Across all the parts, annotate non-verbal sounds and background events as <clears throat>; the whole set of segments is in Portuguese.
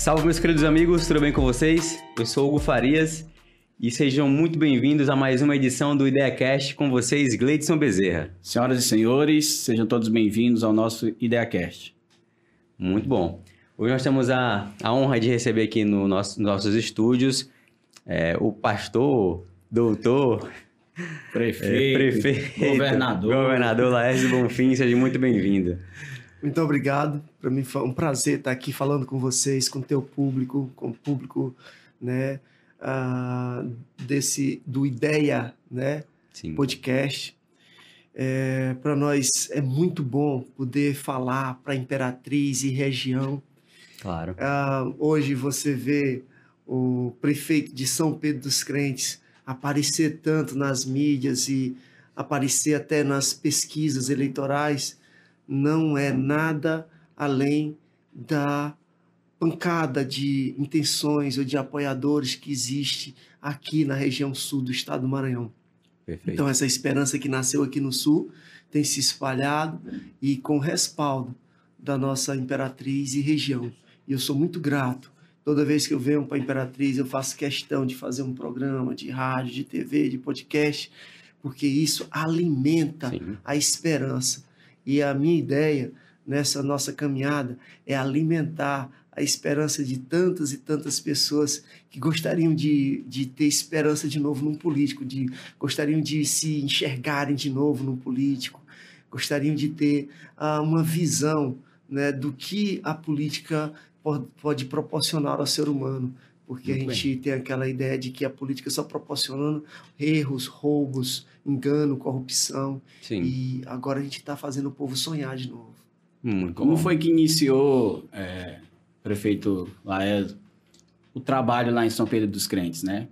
Salve, meus queridos amigos, tudo bem com vocês? Eu sou Hugo Farias e sejam muito bem-vindos a mais uma edição do IdeaCast com vocês, Gleidson Bezerra. Senhoras e senhores, sejam todos bem-vindos ao nosso IdeaCast. Muito bom. Hoje nós temos a, a honra de receber aqui no nosso, nos nossos estúdios é, o pastor, doutor, prefeito, é, prefeito governador, governador Laércio Bonfim, seja muito bem-vindo. Muito obrigado. Para mim foi um prazer estar aqui falando com vocês, com o teu público, com o público, né, uh, desse do Ideia, né, Sim. podcast. É, para nós é muito bom poder falar para Imperatriz e região. Claro. Uh, hoje você vê o prefeito de São Pedro dos Crentes aparecer tanto nas mídias e aparecer até nas pesquisas eleitorais, não é nada além da pancada de intenções ou de apoiadores que existe aqui na região sul do estado do Maranhão. Perfeito. Então, essa esperança que nasceu aqui no sul tem se espalhado e com respaldo da nossa imperatriz e região. E eu sou muito grato Toda vez que eu venho para a Imperatriz, eu faço questão de fazer um programa de rádio, de TV, de podcast, porque isso alimenta Sim. a esperança. E a minha ideia nessa nossa caminhada é alimentar a esperança de tantas e tantas pessoas que gostariam de, de ter esperança de novo num político, de gostariam de se enxergarem de novo num político, gostariam de ter uh, uma visão né, do que a política pode, pode proporcionar ao ser humano, porque Muito a gente bem. tem aquela ideia de que a política só proporcionando erros, roubos, engano, corrupção. Sim. E agora a gente está fazendo o povo sonhar de novo. Hum, como foi que iniciou, é, prefeito Laércio, o trabalho lá em São Pedro dos Crentes, né?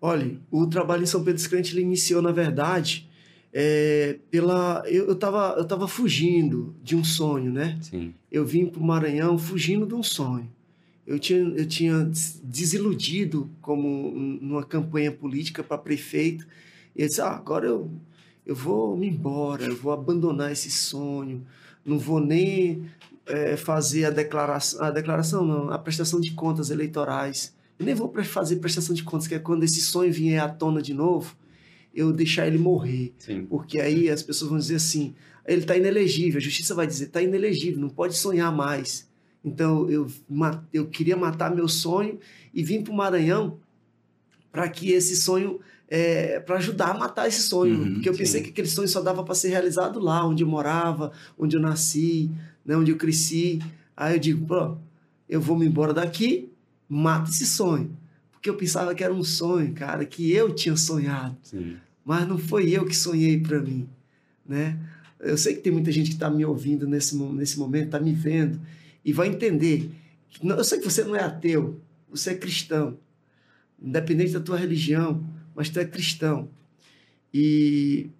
Olha, o trabalho em São Pedro dos Crentes ele iniciou, na verdade, é, pela eu, eu, tava, eu tava fugindo de um sonho, né? Sim. Eu vim para o Maranhão fugindo de um sonho. Eu tinha, eu tinha desiludido como numa campanha política para prefeito. E eu disse, ah, agora eu, eu vou me embora, eu vou abandonar esse sonho, não vou nem é, fazer a declaração, a declaração não, a prestação de contas eleitorais. Eu nem vou fazer prestação de contas, que é quando esse sonho vier à tona de novo, eu deixar ele morrer. Sim. Porque aí as pessoas vão dizer assim: ele está inelegível, a justiça vai dizer, está inelegível, não pode sonhar mais. Então eu, eu queria matar meu sonho e vim para o Maranhão para que esse sonho, é, para ajudar a matar esse sonho. Uhum, porque eu pensei sim. que aquele sonho só dava para ser realizado lá, onde eu morava, onde eu nasci, né, onde eu cresci. Aí eu digo, pô, eu vou me embora daqui, mata esse sonho porque eu pensava que era um sonho, cara, que eu tinha sonhado. Sim. Mas não foi eu que sonhei para mim, né? Eu sei que tem muita gente que está me ouvindo nesse, nesse momento, está me vendo e vai entender. Que, eu sei que você não é ateu, você é cristão, independente da tua religião, mas tu é cristão. E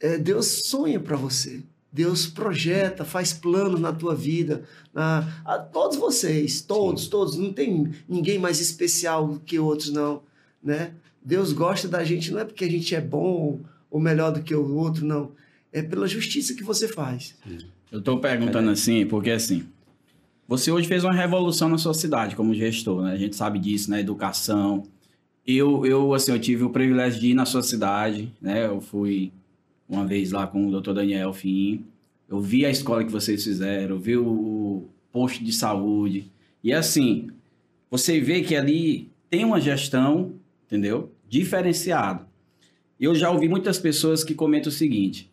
é, Deus sonha para você. Deus projeta, faz planos na tua vida, na, a todos vocês, todos, Sim. todos, não tem ninguém mais especial que outros não, né? Deus gosta da gente não é porque a gente é bom ou melhor do que o outro, não. É pela justiça que você faz. Eu estou perguntando assim, porque assim, você hoje fez uma revolução na sua cidade como gestor, né? A gente sabe disso, na né? educação. Eu, eu, assim, eu tive o privilégio de ir na sua cidade, né? Eu fui uma vez lá com o doutor Daniel Fim. Eu vi a escola que vocês fizeram, eu vi o posto de saúde. E assim, você vê que ali tem uma gestão, entendeu? Diferenciado. Eu já ouvi muitas pessoas que comentam o seguinte: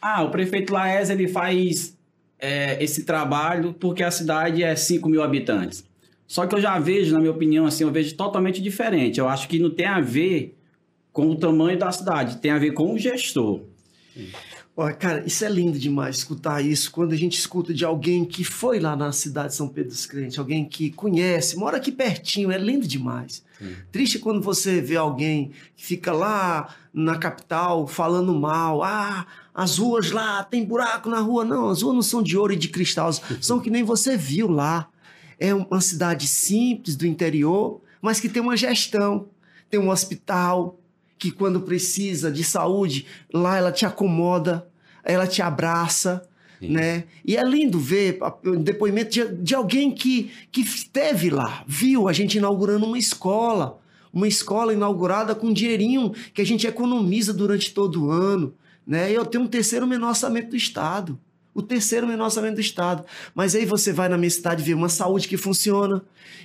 ah, o prefeito Laes ele faz é, esse trabalho porque a cidade é 5 mil habitantes. Só que eu já vejo, na minha opinião, assim, eu vejo totalmente diferente. Eu acho que não tem a ver com o tamanho da cidade, tem a ver com o gestor. Olha, cara, isso é lindo demais escutar isso quando a gente escuta de alguém que foi lá na cidade de São Pedro dos Crentes, alguém que conhece, mora aqui pertinho, é lindo demais. Sim. Triste quando você vê alguém que fica lá na capital falando mal, ah, as ruas lá, tem buraco na rua. Não, as ruas não são de ouro e de cristal, são que nem você viu lá. É uma cidade simples do interior, mas que tem uma gestão, tem um hospital, que quando precisa de saúde, lá ela te acomoda, ela te abraça, né? E é lindo ver o depoimento de, de alguém que, que esteve lá, viu a gente inaugurando uma escola, uma escola inaugurada com um dinheirinho que a gente economiza durante todo o ano, né? Eu tenho um terceiro menor orçamento do Estado o terceiro menor orçamento do Estado. Mas aí você vai na minha cidade ver uma saúde que funciona,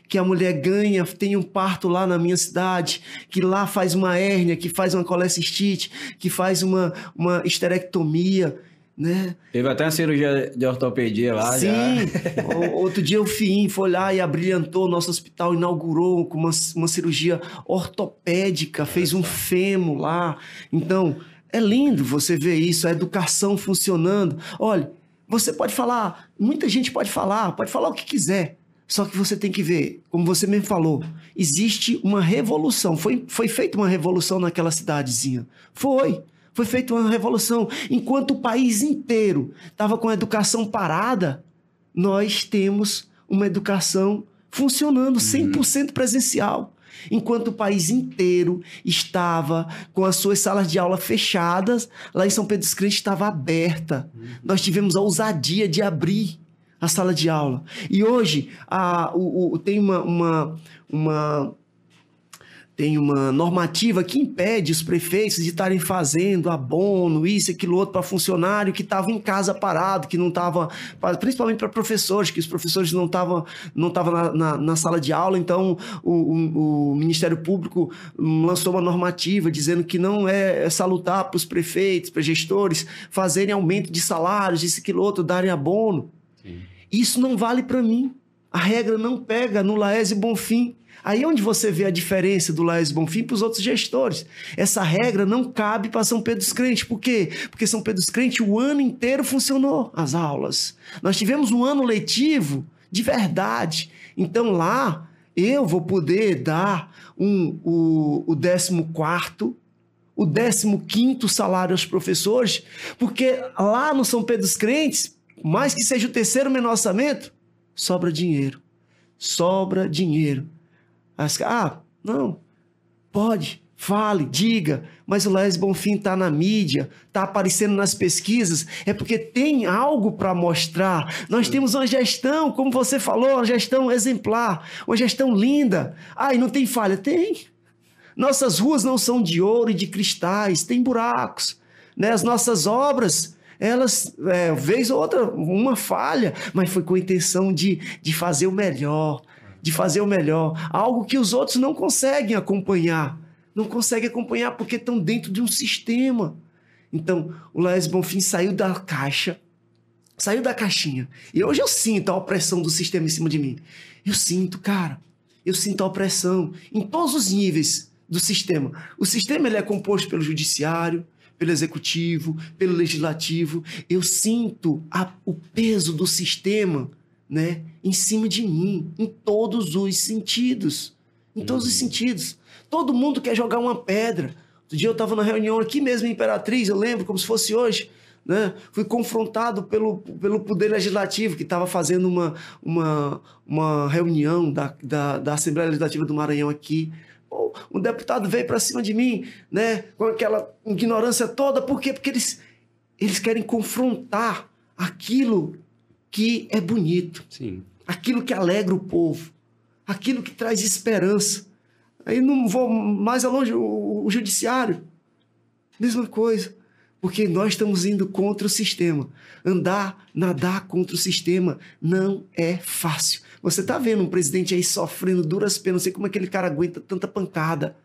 que a mulher ganha, tem um parto lá na minha cidade, que lá faz uma hérnia, que faz uma colecistite, que faz uma, uma esterectomia, né? Teve até uma cirurgia de ortopedia lá. Sim. Já. Outro dia o FIIM foi lá e abrilhantou o nosso hospital, inaugurou com uma, uma cirurgia ortopédica, fez um fêmur lá. Então, é lindo você ver isso, a educação funcionando. Olha, você pode falar, muita gente pode falar, pode falar o que quiser. Só que você tem que ver, como você mesmo falou, existe uma revolução. Foi, foi feita uma revolução naquela cidadezinha. Foi. Foi feita uma revolução. Enquanto o país inteiro estava com a educação parada, nós temos uma educação funcionando 100% uhum. presencial enquanto o país inteiro estava com as suas salas de aula fechadas, lá em São Pedro dos Crentes estava aberta. Nós tivemos a ousadia de abrir a sala de aula. E hoje a, o, o, tem uma, uma, uma tem uma normativa que impede os prefeitos de estarem fazendo abono, isso, aquilo outro para funcionário que estava em casa parado, que não estava, principalmente para professores, que os professores não estavam não tava na, na, na, sala de aula, então o, o, o, Ministério Público lançou uma normativa dizendo que não é, é salutar para os prefeitos, para gestores, fazerem aumento de salários, isso, aquilo outro, darem abono. Sim. Isso não vale para mim. A regra não pega no Laese Bonfim. Aí é onde você vê a diferença do Laes Bonfim para os outros gestores. Essa regra não cabe para São Pedro dos Crentes. Por quê? Porque São Pedro dos Crentes o ano inteiro funcionou as aulas. Nós tivemos um ano letivo de verdade. Então lá eu vou poder dar um, o, o 14 o 15 salário aos professores, porque lá no São Pedro dos Crentes, mais que seja o terceiro menor orçamento, sobra dinheiro. Sobra dinheiro. As, ah, não, pode, fale, diga, mas o Laes Bonfim está na mídia, está aparecendo nas pesquisas, é porque tem algo para mostrar. Nós temos uma gestão, como você falou, uma gestão exemplar, uma gestão linda. Ah, e não tem falha? Tem. Nossas ruas não são de ouro e de cristais, tem buracos. Né? As nossas obras, elas, é, vez ou outra, uma falha, mas foi com a intenção de, de fazer o melhor, de fazer o melhor, algo que os outros não conseguem acompanhar. Não conseguem acompanhar porque estão dentro de um sistema. Então, o Laes Bonfim saiu da caixa, saiu da caixinha. E hoje eu sinto a opressão do sistema em cima de mim. Eu sinto, cara. Eu sinto a opressão em todos os níveis do sistema. O sistema ele é composto pelo judiciário, pelo executivo, pelo legislativo. Eu sinto a, o peso do sistema né, em cima de mim, em todos os sentidos. Em todos os sentidos. Todo mundo quer jogar uma pedra. Outro dia eu estava na reunião aqui mesmo em Imperatriz, eu lembro como se fosse hoje. Né? Fui confrontado pelo, pelo Poder Legislativo, que estava fazendo uma, uma, uma reunião da, da, da Assembleia Legislativa do Maranhão aqui. Um deputado veio para cima de mim, né? com aquela ignorância toda. Por quê? Porque eles, eles querem confrontar aquilo que é bonito. Sim. Aquilo que alegra o povo. Aquilo que traz esperança. Aí não vou mais longe, o, o judiciário. Mesma coisa. Porque nós estamos indo contra o sistema. Andar, nadar contra o sistema não é fácil. Você está vendo um presidente aí sofrendo duras penas, não sei como aquele cara aguenta tanta pancada.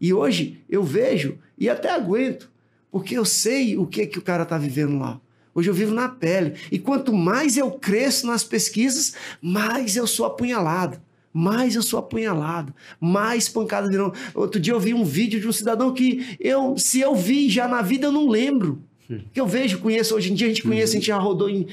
E hoje eu vejo e até aguento, porque eu sei o que, que o cara está vivendo lá. Hoje eu vivo na pele. E quanto mais eu cresço nas pesquisas, mais eu sou apunhalado. Mais eu sou apunhalado. Mais pancada de novo. Outro dia eu vi um vídeo de um cidadão que eu, se eu vi já na vida, eu não lembro. Que eu vejo, conheço, hoje em dia a gente conhece, a gente já rodou em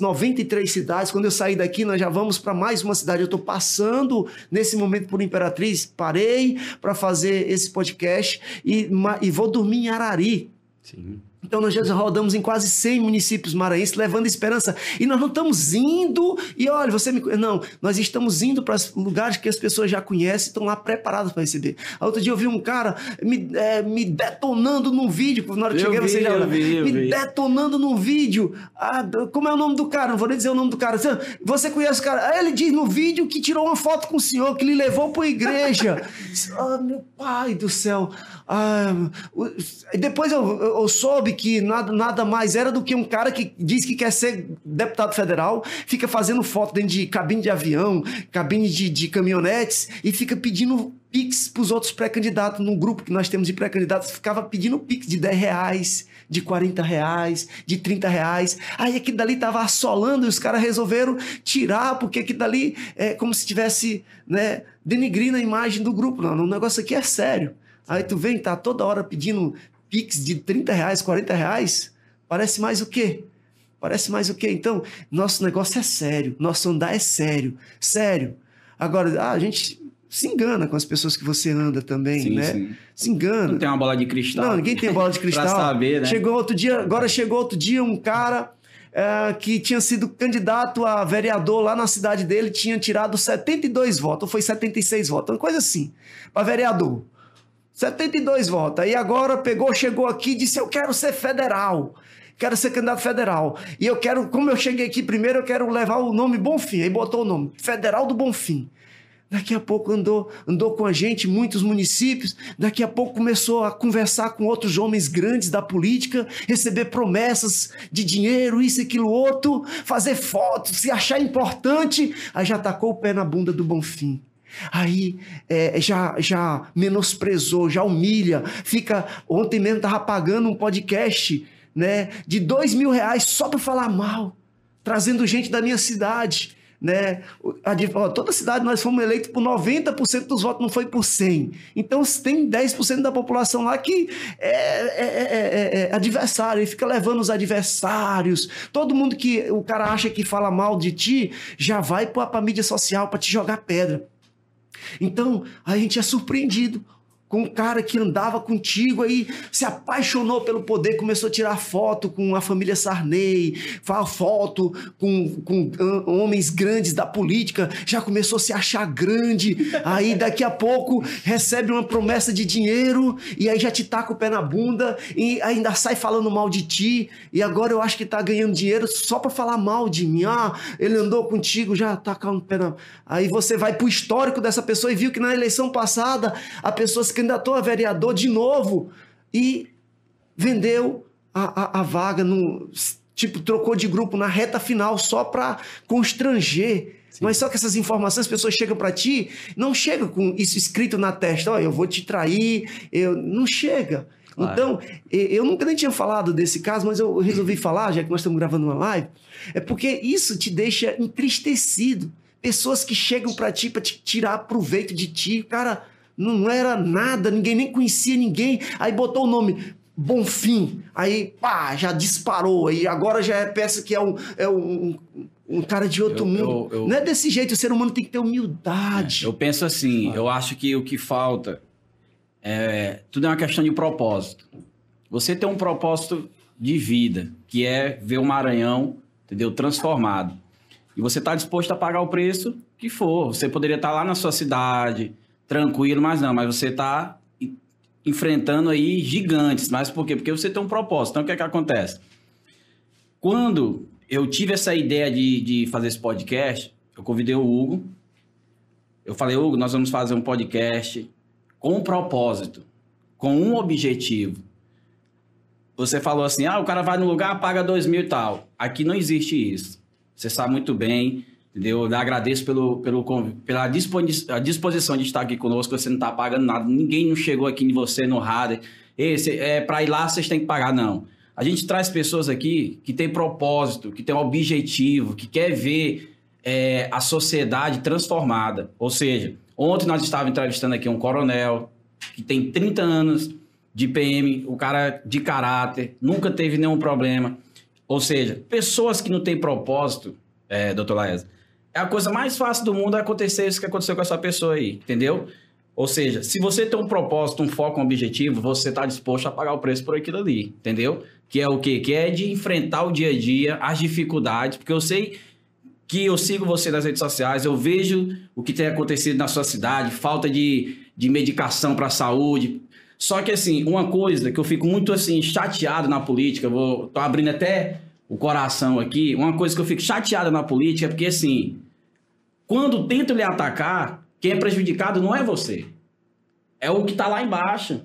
93 cidades. Quando eu sair daqui, nós já vamos para mais uma cidade. Eu estou passando nesse momento por Imperatriz, parei para fazer esse podcast e, e vou dormir em Arari. Sim. Então nós já rodamos em quase 100 municípios maranhenses, levando esperança. E nós não estamos indo, e olha, você me. Não, nós estamos indo para lugares que as pessoas já conhecem, estão lá preparadas para receber. Outro dia eu vi um cara me, é, me detonando num vídeo, na hora que Eu cheguei, vi, você já. eu vi, eu me vi. detonando num vídeo. Ah, como é o nome do cara? Não vou nem dizer o nome do cara. Você conhece o cara? Aí ele diz no vídeo que tirou uma foto com o senhor, que lhe levou para a igreja. <laughs> ah, meu pai do céu. Ah, depois eu, eu- eu soube que nada, nada mais era do que um cara que diz que quer ser deputado federal, fica fazendo foto dentro de cabine de avião, cabine de, de caminhonetes e fica pedindo pix para os outros pré-candidatos. Num grupo que nós temos de pré-candidatos, ficava pedindo pix de 10 reais, de 40 reais, de 30 reais. Aí aquilo dali estava assolando e os caras resolveram tirar, porque aquilo dali é como se tivesse né, denigrindo a imagem do grupo. Não, o negócio aqui é sério. Aí tu vem, tá toda hora pedindo pix de 30 reais, 40 reais. Parece mais o quê? Parece mais o quê? Então, nosso negócio é sério. Nosso andar é sério. Sério. Agora, ah, a gente se engana com as pessoas que você anda também, Sim, né? sim. Se engana. Não tem uma bola de cristal. Não, ninguém tem bola de <laughs> cristal. pra saber, né? Chegou outro dia, agora chegou outro dia um cara é, que tinha sido candidato a vereador lá na cidade dele, tinha tirado 72 votos, ou foi 76 votos, uma coisa assim, para vereador. 72 votos. Aí agora pegou, chegou aqui e disse: Eu quero ser federal. Quero ser candidato federal. E eu quero, como eu cheguei aqui primeiro, eu quero levar o nome Bonfim. Aí botou o nome, Federal do Bonfim. Daqui a pouco andou, andou com a gente muitos municípios. Daqui a pouco começou a conversar com outros homens grandes da política, receber promessas de dinheiro, isso, aquilo, outro, fazer fotos, se achar importante. Aí já tacou o pé na bunda do Bonfim. Aí é, já, já menosprezou, já humilha. Fica. Ontem mesmo estava pagando um podcast né, de dois mil reais só para falar mal, trazendo gente da minha cidade né? A, ó, toda cidade nós fomos eleitos por 90% dos votos, não foi por 100. Então tem 10% da população lá que é, é, é, é, adversário, e fica levando os adversários. Todo mundo que o cara acha que fala mal de ti já vai para a mídia social para te jogar pedra. Então a gente é surpreendido com um cara que andava contigo aí, se apaixonou pelo poder, começou a tirar foto com a família Sarney, foto com, com homens grandes da política, já começou a se achar grande, aí daqui a pouco recebe uma promessa de dinheiro e aí já te taca o pé na bunda e ainda sai falando mal de ti e agora eu acho que tá ganhando dinheiro só para falar mal de mim. Ah, ele andou contigo, já tacando o pé na... Aí você vai pro histórico dessa pessoa e viu que na eleição passada a pessoa se candidatou a vereador de novo e vendeu a, a, a vaga, no, tipo, trocou de grupo na reta final só para constranger. Sim. Mas só que essas informações, as pessoas chegam para ti, não chegam com isso escrito na testa, ó, oh, eu vou te trair, eu não chega. Claro. Então, eu nunca nem tinha falado desse caso, mas eu resolvi <clears throat> falar, já que nós estamos gravando uma live, é porque isso te deixa entristecido. Pessoas que chegam para ti para te tirar proveito de ti, cara, não era nada, ninguém nem conhecia ninguém, aí botou o nome Bonfim, aí pá, já disparou, aí agora já é peça que é um, é um, um cara de outro Eu- mundo. eu- eu- Não é desse jeito, o ser humano tem que ter humildade. Eu penso assim, eu acho que o que falta é tudo é uma questão de propósito. Você tem um propósito de vida, que é ver o Maranhão, entendeu, transformado. E você está disposto a pagar o preço que for. Você poderia estar lá na sua cidade, tranquilo, mas não, mas você está enfrentando aí gigantes. Mas por quê? Porque você tem um propósito. Então o que é que acontece? Quando eu tive essa ideia de, de fazer esse podcast, eu convidei o Hugo. Eu falei, Hugo, nós vamos fazer um podcast com um propósito, com um objetivo. Você falou assim, ah, o cara vai no lugar, paga dois mil e tal. Aqui não existe isso. Você sabe muito bem, entendeu? Eu agradeço pelo, pelo, pela disposição de estar aqui conosco. Você não está pagando nada. Ninguém não chegou aqui em você no radar. Esse, é, para ir lá, vocês têm que pagar. Não. A gente traz pessoas aqui que têm propósito, que têm um objetivo, que quer ver é, a sociedade transformada. Ou seja, ontem nós estávamos entrevistando aqui um coronel que tem 30 anos de PM, o cara de caráter, nunca teve nenhum problema. Ou seja, pessoas que não têm propósito, é, doutor Laes, é a coisa mais fácil do mundo acontecer isso que aconteceu com essa pessoa aí, entendeu? Ou seja, se você tem um propósito, um foco, um objetivo, você está disposto a pagar o preço por aquilo ali, entendeu? Que é o quê? Que é de enfrentar o dia a dia, as dificuldades, porque eu sei que eu sigo você nas redes sociais, eu vejo o que tem acontecido na sua cidade, falta de, de medicação para a saúde. Só que, assim, uma coisa que eu fico muito, assim, chateado na política, vou, tô abrindo até o coração aqui, uma coisa que eu fico chateado na política é porque, assim, quando tentam lhe atacar, quem é prejudicado não é você. É o que está lá embaixo.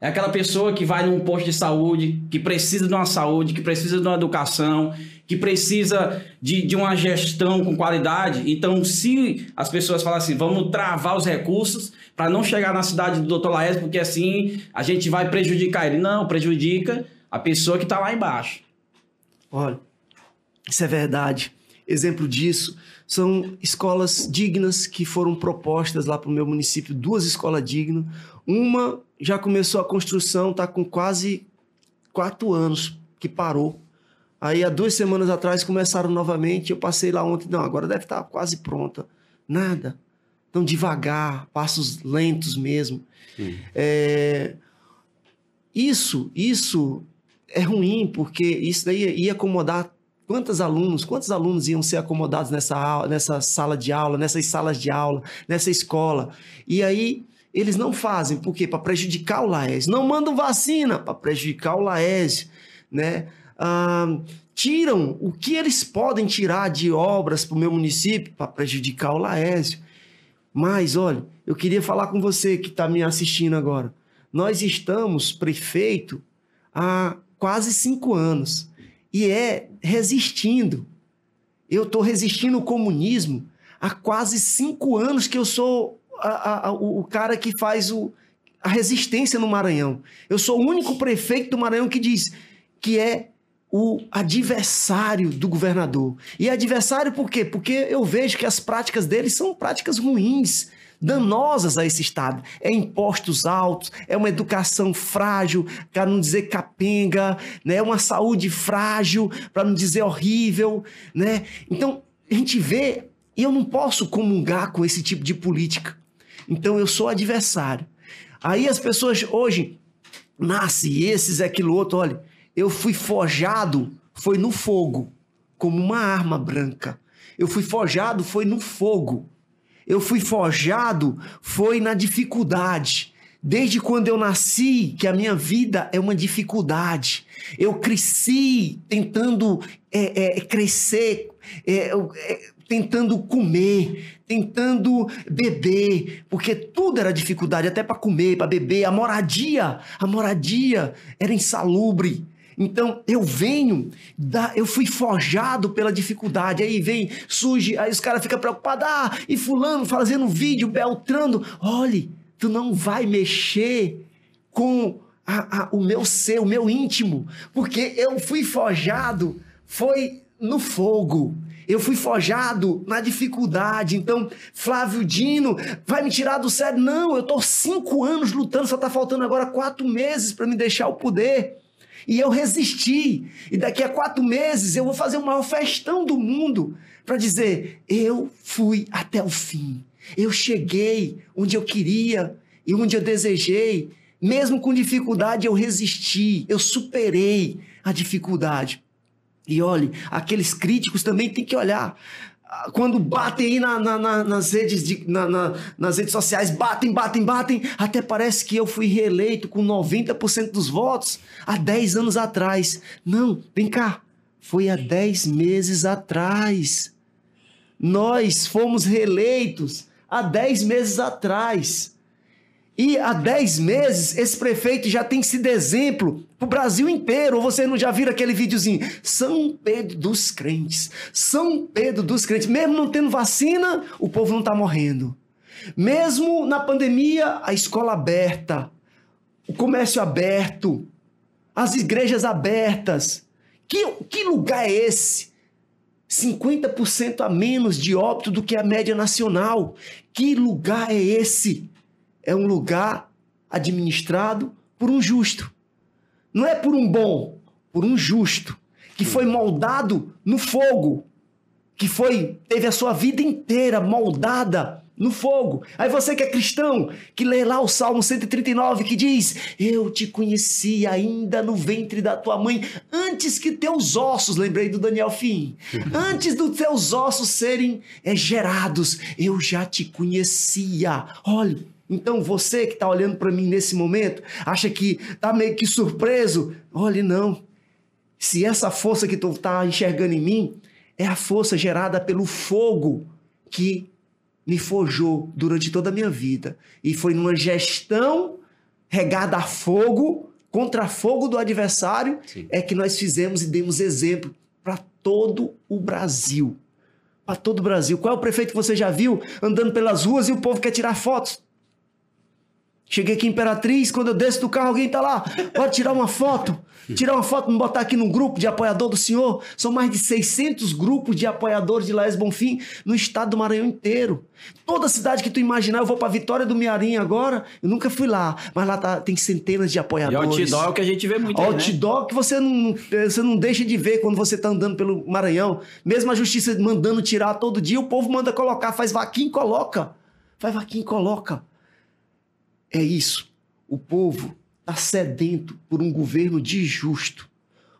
É aquela pessoa que vai num posto de saúde, que precisa de uma saúde, que precisa de uma educação, que precisa de, de uma gestão com qualidade. Então, se as pessoas falam assim, vamos travar os recursos para não chegar na cidade do Dr. Laes, porque assim a gente vai prejudicar ele. Não, prejudica a pessoa que está lá embaixo. Olha, isso é verdade. Exemplo disso são escolas dignas que foram propostas lá para o meu município, duas escolas dignas. Uma já começou a construção, está com quase quatro anos que parou. Aí há duas semanas atrás começaram novamente. Eu passei lá ontem, não, agora deve estar tá quase pronta. Nada. Então devagar, passos lentos mesmo. Hum. É... Isso, isso é ruim, porque isso daí ia acomodar Quantos alunos, quantos alunos iam ser acomodados nessa, nessa sala de aula, nessas salas de aula, nessa escola? E aí eles não fazem, por quê? Para prejudicar o Laes. Não mandam vacina para prejudicar o Laes, né? Ah, tiram o que eles podem tirar de obras para o meu município para prejudicar o Laésio. Mas, olha, eu queria falar com você que está me assistindo agora. Nós estamos prefeito há quase cinco anos e é resistindo. Eu estou resistindo o comunismo há quase cinco anos que eu sou a, a, o, o cara que faz o, a resistência no Maranhão. Eu sou o único prefeito do Maranhão que diz que é o adversário do governador. E adversário por quê? Porque eu vejo que as práticas dele são práticas ruins danosas a esse Estado. É impostos altos, é uma educação frágil, para não dizer capenga, né? é uma saúde frágil, para não dizer horrível. Né? Então, a gente vê, e eu não posso comungar com esse tipo de política. Então, eu sou adversário. Aí as pessoas hoje nasce esses, aquilo outro, olha, eu fui forjado, foi no fogo, como uma arma branca. Eu fui forjado, foi no fogo. Eu fui forjado foi na dificuldade. Desde quando eu nasci, que a minha vida é uma dificuldade. Eu cresci tentando é, é, crescer, é, é tentando comer, tentando beber, porque tudo era dificuldade, até para comer, para beber. A moradia, a moradia era insalubre. Então eu venho, da, eu fui forjado pela dificuldade. Aí vem, surge, aí os caras ficam preocupados. Ah, e Fulano fazendo vídeo, Beltrando. Olhe, tu não vai mexer com a, a, o meu ser, o meu íntimo, porque eu fui forjado, foi no fogo. Eu fui forjado na dificuldade. Então, Flávio Dino vai me tirar do sério? Não, eu estou cinco anos lutando, só está faltando agora quatro meses para me deixar o poder. E eu resisti. E daqui a quatro meses eu vou fazer o maior festão do mundo para dizer: eu fui até o fim. Eu cheguei onde eu queria e onde eu desejei. Mesmo com dificuldade, eu resisti, eu superei a dificuldade. E olhe, aqueles críticos também têm que olhar quando batem aí na, na, na, nas, redes de, nas redes sociais, batem, batem, batem, até parece que eu fui reeleito com 90% dos votos há 10 anos atrás. Não, vem cá, foi há 10 meses atrás. Nós fomos reeleitos há 10 meses atrás. E há 10 meses, esse prefeito já tem sido exemplo o Brasil inteiro. Ou você não já viram aquele videozinho? São Pedro dos crentes. São Pedro dos crentes. Mesmo não tendo vacina, o povo não está morrendo. Mesmo na pandemia, a escola aberta, o comércio aberto, as igrejas abertas. Que, que lugar é esse? 50% a menos de óbito do que a média nacional. Que lugar é esse? é um lugar administrado por um justo. Não é por um bom, por um justo, que foi moldado no fogo, que foi teve a sua vida inteira moldada no fogo. Aí você que é cristão, que lê lá o Salmo 139, que diz: Eu te conheci ainda no ventre da tua mãe, antes que teus ossos, lembrei do Daniel Fim, <laughs> antes dos teus ossos serem é, gerados, eu já te conhecia. Olha, então você que está olhando para mim nesse momento, acha que está meio que surpreso? Olhe, não. Se essa força que tu está enxergando em mim é a força gerada pelo fogo que me forjou durante toda a minha vida. E foi numa gestão regada a fogo, contra fogo do adversário, Sim. é que nós fizemos e demos exemplo para todo o Brasil. Para todo o Brasil. Qual é o prefeito que você já viu andando pelas ruas e o povo quer tirar fotos? Cheguei aqui em Imperatriz, quando eu desço do carro, alguém tá lá. Pode tirar uma foto. Tirar uma foto, me botar aqui num grupo de apoiador do senhor. São mais de 600 grupos de apoiadores de Laes Bonfim no estado do Maranhão inteiro. Toda cidade que tu imaginar, eu vou pra Vitória do Mearim agora. Eu nunca fui lá, mas lá tá, tem centenas de apoiadores. E outdoor é o que a gente vê muito né? Outdoor né? que você não, você não deixa de ver quando você tá andando pelo Maranhão. Mesmo a justiça mandando tirar todo dia, o povo manda colocar, faz vaquinha e coloca. Faz vaquinha e coloca. É isso. O povo está sedento por um governo de justo.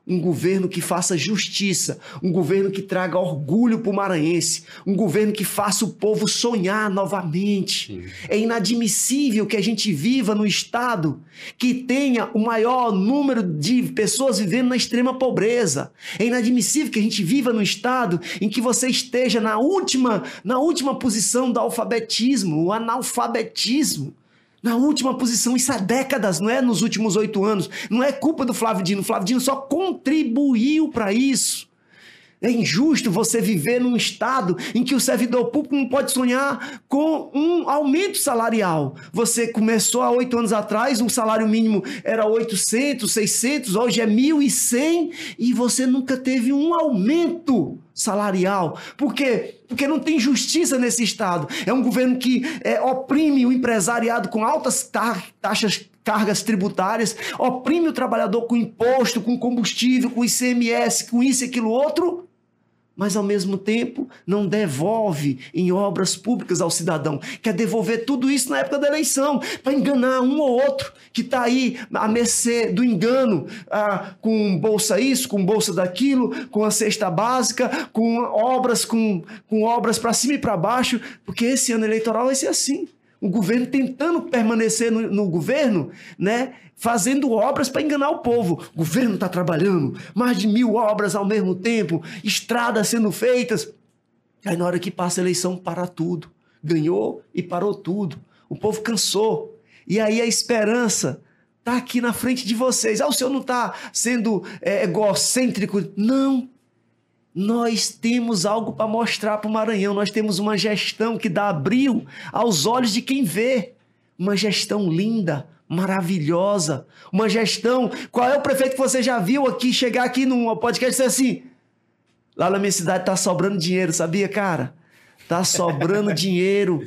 Um governo que faça justiça, um governo que traga orgulho para o maranhense, um governo que faça o povo sonhar novamente. Sim. É inadmissível que a gente viva no estado que tenha o maior número de pessoas vivendo na extrema pobreza. É inadmissível que a gente viva no estado em que você esteja na última, na última posição do alfabetismo, o analfabetismo na última posição, isso há décadas, não é nos últimos oito anos. Não é culpa do Flávio Dino. O Flávio Dino só contribuiu para isso. É injusto você viver num estado em que o servidor público não pode sonhar com um aumento salarial. Você começou há oito anos atrás, o salário mínimo era 800, 600, hoje é 1.100 e você nunca teve um aumento salarial. Por quê? Porque não tem justiça nesse estado. É um governo que é, oprime o empresariado com altas taxas cargas tributárias, oprime o trabalhador com imposto, com combustível, com ICMS, com isso e aquilo outro, mas ao mesmo tempo não devolve em obras públicas ao cidadão. Quer devolver tudo isso na época da eleição, para enganar um ou outro que está aí à mercê do engano, ah, com bolsa isso, com bolsa daquilo, com a cesta básica, com obras, com, com obras para cima e para baixo, porque esse ano eleitoral vai ser assim o governo tentando permanecer no, no governo, né? Fazendo obras para enganar o povo. O governo está trabalhando, mais de mil obras ao mesmo tempo, estradas sendo feitas. Aí na hora que passa a eleição, para tudo. Ganhou e parou tudo. O povo cansou. E aí a esperança está aqui na frente de vocês. Ah, o senhor não está sendo é, egocêntrico. Não. Nós temos algo para mostrar para o Maranhão. Nós temos uma gestão que dá abril aos olhos de quem vê. Uma gestão linda, maravilhosa. Uma gestão. Qual é o prefeito que você já viu aqui chegar aqui no podcast e dizer assim: lá na minha cidade tá sobrando dinheiro, sabia, cara? Tá sobrando <laughs> dinheiro.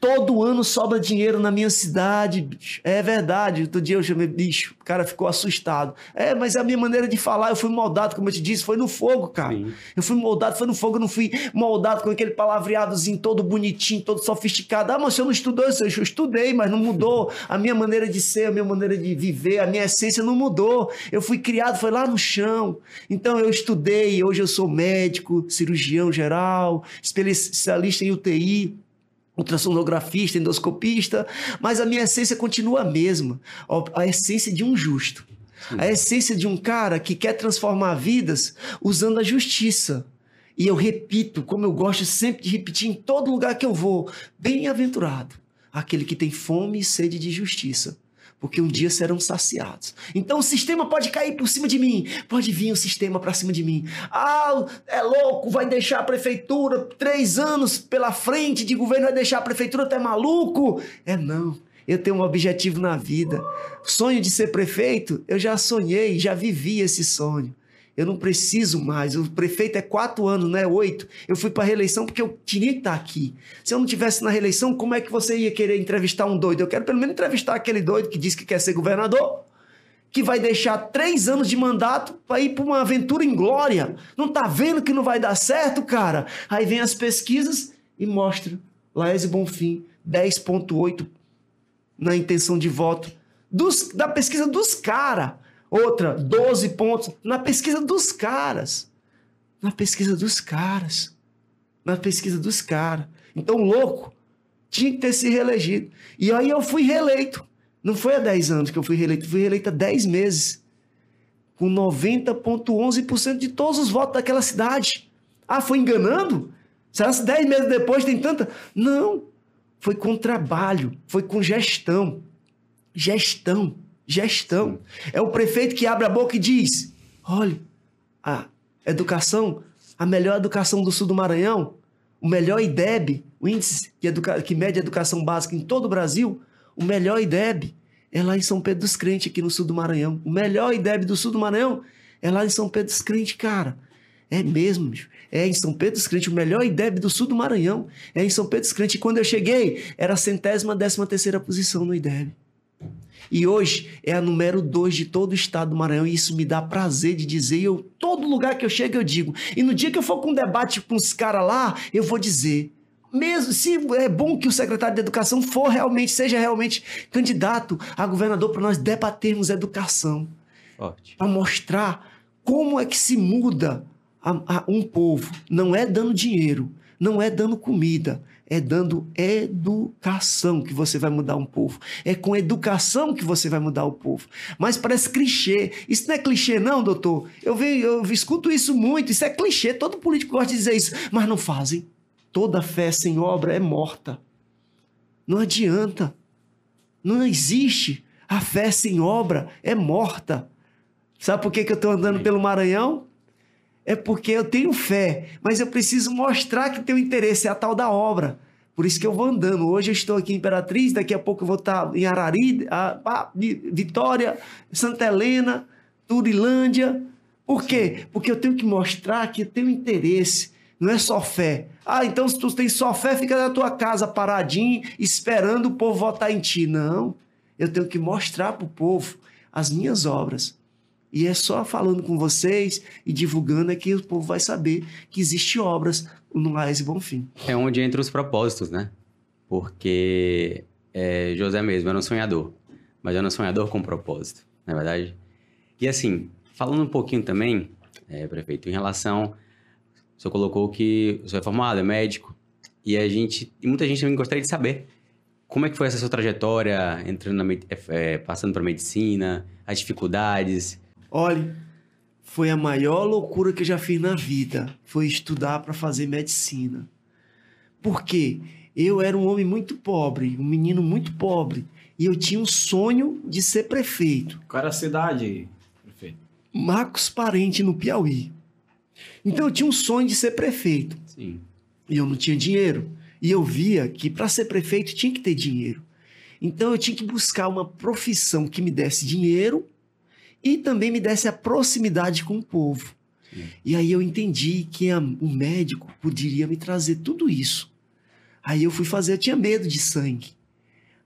Todo ano sobra dinheiro na minha cidade, bicho. É verdade. Outro dia eu chamei, bicho, o cara ficou assustado. É, mas é a minha maneira de falar. Eu fui moldado, como eu te disse, foi no fogo, cara. Sim. Eu fui moldado, foi no fogo. Eu não fui moldado com aquele palavreadozinho todo bonitinho, todo sofisticado. Ah, mas você não estudou isso? Eu estudei, mas não mudou. A minha maneira de ser, a minha maneira de viver, a minha essência não mudou. Eu fui criado, foi lá no chão. Então eu estudei, hoje eu sou médico, cirurgião geral, especialista em UTI ultrassonografista, endoscopista, mas a minha essência continua a mesma, a essência de um justo. A essência de um cara que quer transformar vidas usando a justiça. E eu repito, como eu gosto sempre de repetir em todo lugar que eu vou: bem-aventurado aquele que tem fome e sede de justiça, porque um dia serão saciados. Então o sistema pode cair por cima de mim, pode vir o sistema para cima de mim. Ah, é louco, vai deixar a prefeitura três anos pela frente de governo, vai deixar a prefeitura até maluco? É não. Eu tenho um objetivo na vida. Sonho de ser prefeito, eu já sonhei, já vivi esse sonho. Eu não preciso mais. O prefeito é quatro anos, não é oito. Eu fui para a reeleição porque eu tinha que estar aqui. Se eu não tivesse na reeleição, como é que você ia querer entrevistar um doido? Eu quero pelo menos entrevistar aquele doido que diz que quer ser governador, que vai deixar três anos de mandato para ir para uma aventura em glória. Não está vendo que não vai dar certo, cara? Aí vem as pesquisas e mostra Laésio Bonfim, 10,8 na intenção de voto. Dos, da pesquisa dos caras. Outra, 12 pontos na pesquisa dos caras. Na pesquisa dos caras. Na pesquisa dos caras. Então, louco, tinha que ter se reelegido. E aí eu fui reeleito. Não foi há 10 anos que eu fui reeleito, fui reeleito há 10 meses. Com 90,11% de todos os votos daquela cidade. Ah, foi enganando? Será que 10 meses depois tem tanta. Não. Foi com trabalho, foi com gestão. Gestão, gestão. É o prefeito que abre a boca e diz: olha, a educação, a melhor educação do sul do Maranhão, o melhor IDEB, o índice que, educa... que mede a educação básica em todo o Brasil, o melhor IDEB é lá em São Pedro dos Crentes, aqui no sul do Maranhão. O melhor IDEB do sul do Maranhão é lá em São Pedro dos Crentes, cara. É mesmo. É em São Pedro dos Crentes, o melhor IDEB do sul do Maranhão. É em São Pedro dos Crentes. E quando eu cheguei, era a centésima, décima terceira posição no IDEB. E hoje é a número dois de todo o estado do Maranhão. E isso me dá prazer de dizer. Eu, todo lugar que eu chego, eu digo. E no dia que eu for com um debate com os caras lá, eu vou dizer. Mesmo se é bom que o secretário de Educação for realmente, seja realmente candidato a governador para nós debatermos educação. Para mostrar como é que se muda a, a um povo. Não é dando dinheiro, não é dando comida, é dando educação que você vai mudar um povo. É com educação que você vai mudar o povo. Mas parece clichê. Isso não é clichê, não, doutor. Eu, vejo, eu escuto isso muito. Isso é clichê. Todo político gosta de dizer isso. Mas não fazem. Toda fé sem obra é morta. Não adianta. Não existe. A fé sem obra é morta. Sabe por que, que eu estou andando pelo Maranhão? É porque eu tenho fé, mas eu preciso mostrar que tenho interesse, é a tal da obra. Por isso que eu vou andando. Hoje eu estou aqui em Imperatriz, daqui a pouco eu vou estar em Arari, a, a, Vitória, Santa Helena, Turilândia. Por quê? Porque eu tenho que mostrar que eu tenho interesse. Não é só fé. Ah, então se tu tem só fé, fica na tua casa paradinho, esperando o povo votar em ti. Não. Eu tenho que mostrar para o povo as minhas obras. E é só falando com vocês e divulgando é que o povo vai saber que existe obras no Laes e Bonfim. É onde entra os propósitos, né? Porque é, José mesmo era um sonhador, mas era um sonhador com propósito, na é verdade. E assim, falando um pouquinho também, é, prefeito, em relação, o senhor colocou que o senhor é formado, é médico, e a gente, e muita gente também gostaria de saber como é que foi essa sua trajetória, entrando na, é, passando para medicina, as dificuldades, Olhe, foi a maior loucura que eu já fiz na vida. Foi estudar para fazer medicina. Por quê? Eu era um homem muito pobre, um menino muito pobre. E eu tinha um sonho de ser prefeito. Qual era a cidade, prefeito? Marcos Parente, no Piauí. Então eu tinha um sonho de ser prefeito. Sim. E eu não tinha dinheiro. E eu via que para ser prefeito tinha que ter dinheiro. Então eu tinha que buscar uma profissão que me desse dinheiro e também me desse a proximidade com o povo. Sim. E aí eu entendi que a, o médico poderia me trazer tudo isso. Aí eu fui fazer, eu tinha medo de sangue.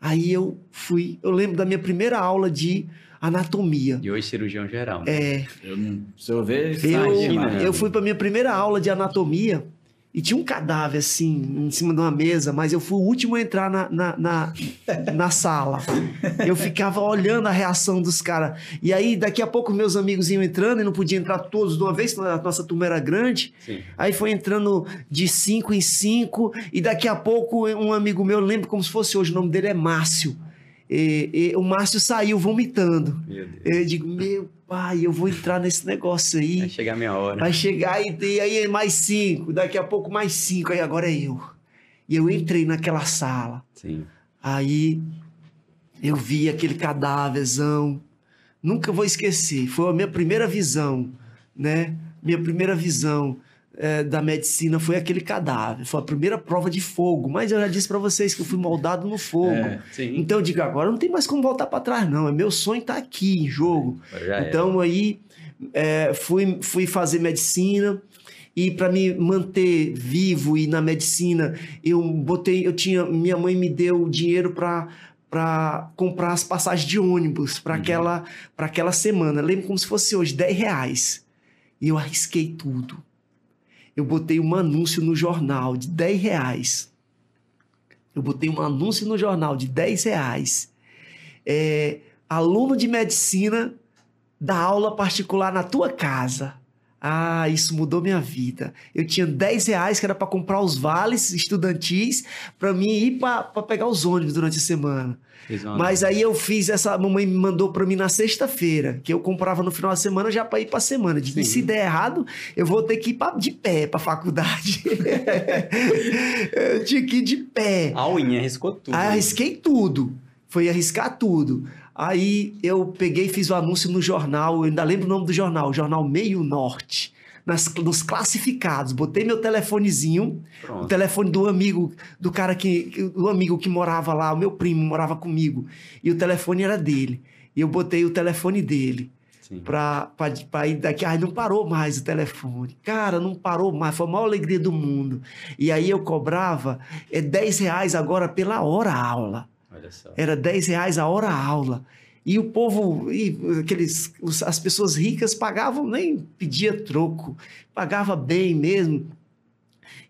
Aí eu fui, eu lembro da minha primeira aula de anatomia. E hoje cirurgião geral. Né? É. Eu não, se eu ver, eu, eu fui para minha primeira aula de anatomia e tinha um cadáver assim, em cima de uma mesa, mas eu fui o último a entrar na, na, na, na sala. Eu ficava olhando a reação dos caras. E aí, daqui a pouco, meus amigos iam entrando e não podia entrar todos de uma vez, porque a nossa turma era grande. Sim. Aí foi entrando de cinco em cinco, e daqui a pouco, um amigo meu, lembro como se fosse hoje, o nome dele é Márcio. E, e, o Márcio saiu vomitando. Eu digo, meu pai, eu vou entrar nesse negócio aí. Vai chegar a minha hora. Vai chegar e, e aí mais cinco, daqui a pouco mais cinco, aí agora é eu. E eu entrei naquela sala. Sim. Aí eu vi aquele cadáverzão. Nunca vou esquecer. Foi a minha primeira visão, né? Minha primeira visão é, da medicina foi aquele cadáver. Foi a primeira prova de fogo. Mas eu já disse para vocês que eu fui moldado no fogo. É, então eu digo, agora não tem mais como voltar para trás, não. É meu sonho estar tá aqui em jogo. Então aí é, fui, fui fazer medicina. E para me manter vivo e na medicina, eu botei, eu tinha, minha mãe me deu dinheiro para para comprar as passagens de ônibus para uhum. aquela, aquela semana. lembro como se fosse hoje, 10 reais. E eu arrisquei tudo eu botei um anúncio no jornal de 10 reais. Eu botei um anúncio no jornal de 10 reais. É, aluno de medicina dá aula particular na tua casa. Ah, isso mudou minha vida. Eu tinha 10 reais que era para comprar os vales estudantis para mim ir para pegar os ônibus durante a semana. Mas aí eu fiz essa. Mamãe me mandou para mim na sexta-feira, que eu comprava no final da semana já para ir para semana. De, se der errado, eu vou ter que ir pra, de pé para faculdade. <laughs> eu tinha que ir de pé. A unha arriscou tudo. Aí arrisquei tudo. Foi arriscar tudo. Aí eu peguei e fiz o anúncio no jornal, eu ainda lembro o nome do jornal, o jornal Meio Norte. Nas, nos classificados, botei meu telefonezinho, Pronto. o telefone do amigo, do cara que, do amigo que morava lá, o meu primo morava comigo, e o telefone era dele. E eu botei o telefone dele para ir daqui. Ai, não parou mais o telefone. Cara, não parou mais. Foi a maior alegria do mundo. E aí eu cobrava é 10 reais agora pela hora aula. Era 10 reais a hora aula. E o povo, e aqueles, as pessoas ricas pagavam, nem pedia troco, pagava bem mesmo.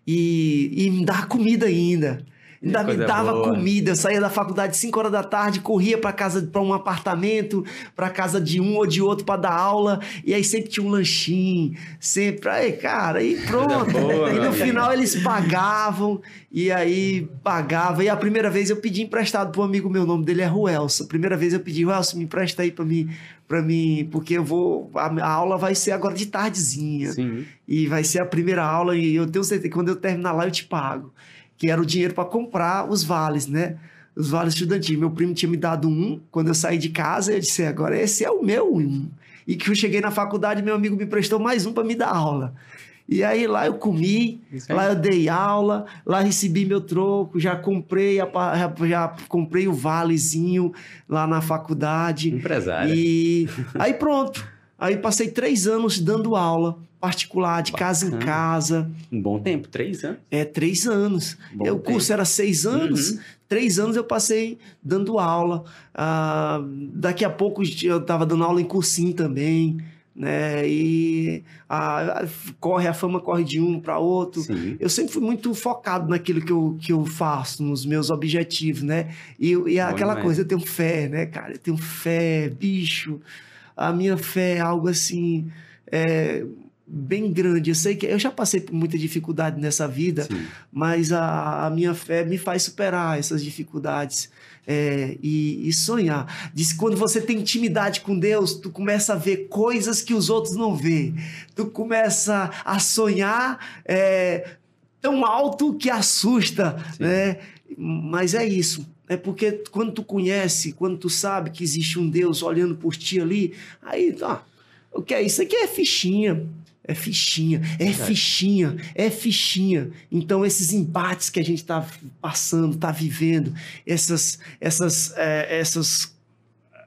E, e me dava comida ainda. Ainda me dava boa. comida. Eu saía da faculdade 5 horas da tarde, corria para casa para um apartamento, para casa de um ou de outro para dar aula, e aí sempre tinha um lanchinho, sempre, aí, cara, e pronto. Boa, <laughs> e no final eles pagavam, e aí pagava. E a primeira vez eu pedi emprestado para um amigo meu, o nome dele é Ruelson. A primeira vez eu pedi, Ruelson, me empresta aí para mim, para mim, porque eu vou a, a, aula vai ser agora de tardezinha. Sim. E vai ser a primeira aula e eu tenho certeza que quando eu terminar lá eu te pago que era o dinheiro para comprar os vales, né? Os vales estudantis. Meu primo tinha me dado um quando eu saí de casa, eu disse: agora esse é o meu um. E que eu cheguei na faculdade, meu amigo me prestou mais um para me dar aula. E aí lá eu comi, lá eu dei aula, lá recebi meu troco, já comprei, a, já, já, comprei o valezinho lá na faculdade. Empresário. E aí pronto. Aí passei três anos dando aula particular, de Bacana. casa em casa. Um bom tempo, três anos? É, três anos. Bom o curso era seis anos, uhum. três anos eu passei dando aula. Ah, daqui a pouco eu estava dando aula em cursinho também, né? E a, a, corre, a fama corre de um para outro. Sim. Eu sempre fui muito focado naquilo que eu, que eu faço, nos meus objetivos, né? E, e aquela coisa, eu tenho fé, né, cara? Eu tenho fé, bicho a minha fé é algo assim. É, bem grande. Eu sei que eu já passei por muita dificuldade nessa vida, Sim. mas a, a, minha fé me faz superar essas dificuldades é, e, e, sonhar. Diz que quando você tem intimidade com Deus, tu começa a ver coisas que os outros não vê. Tu começa a sonhar é, tão alto que assusta, Sim. né? Mas é isso. É porque quando tu conhece, quando tu sabe que existe um Deus olhando por ti ali, aí, ah, o que é isso aqui é fichinha. É fichinha, é fichinha, é fichinha. Então, esses embates que a gente está passando, está vivendo, essas, essas, é, essas,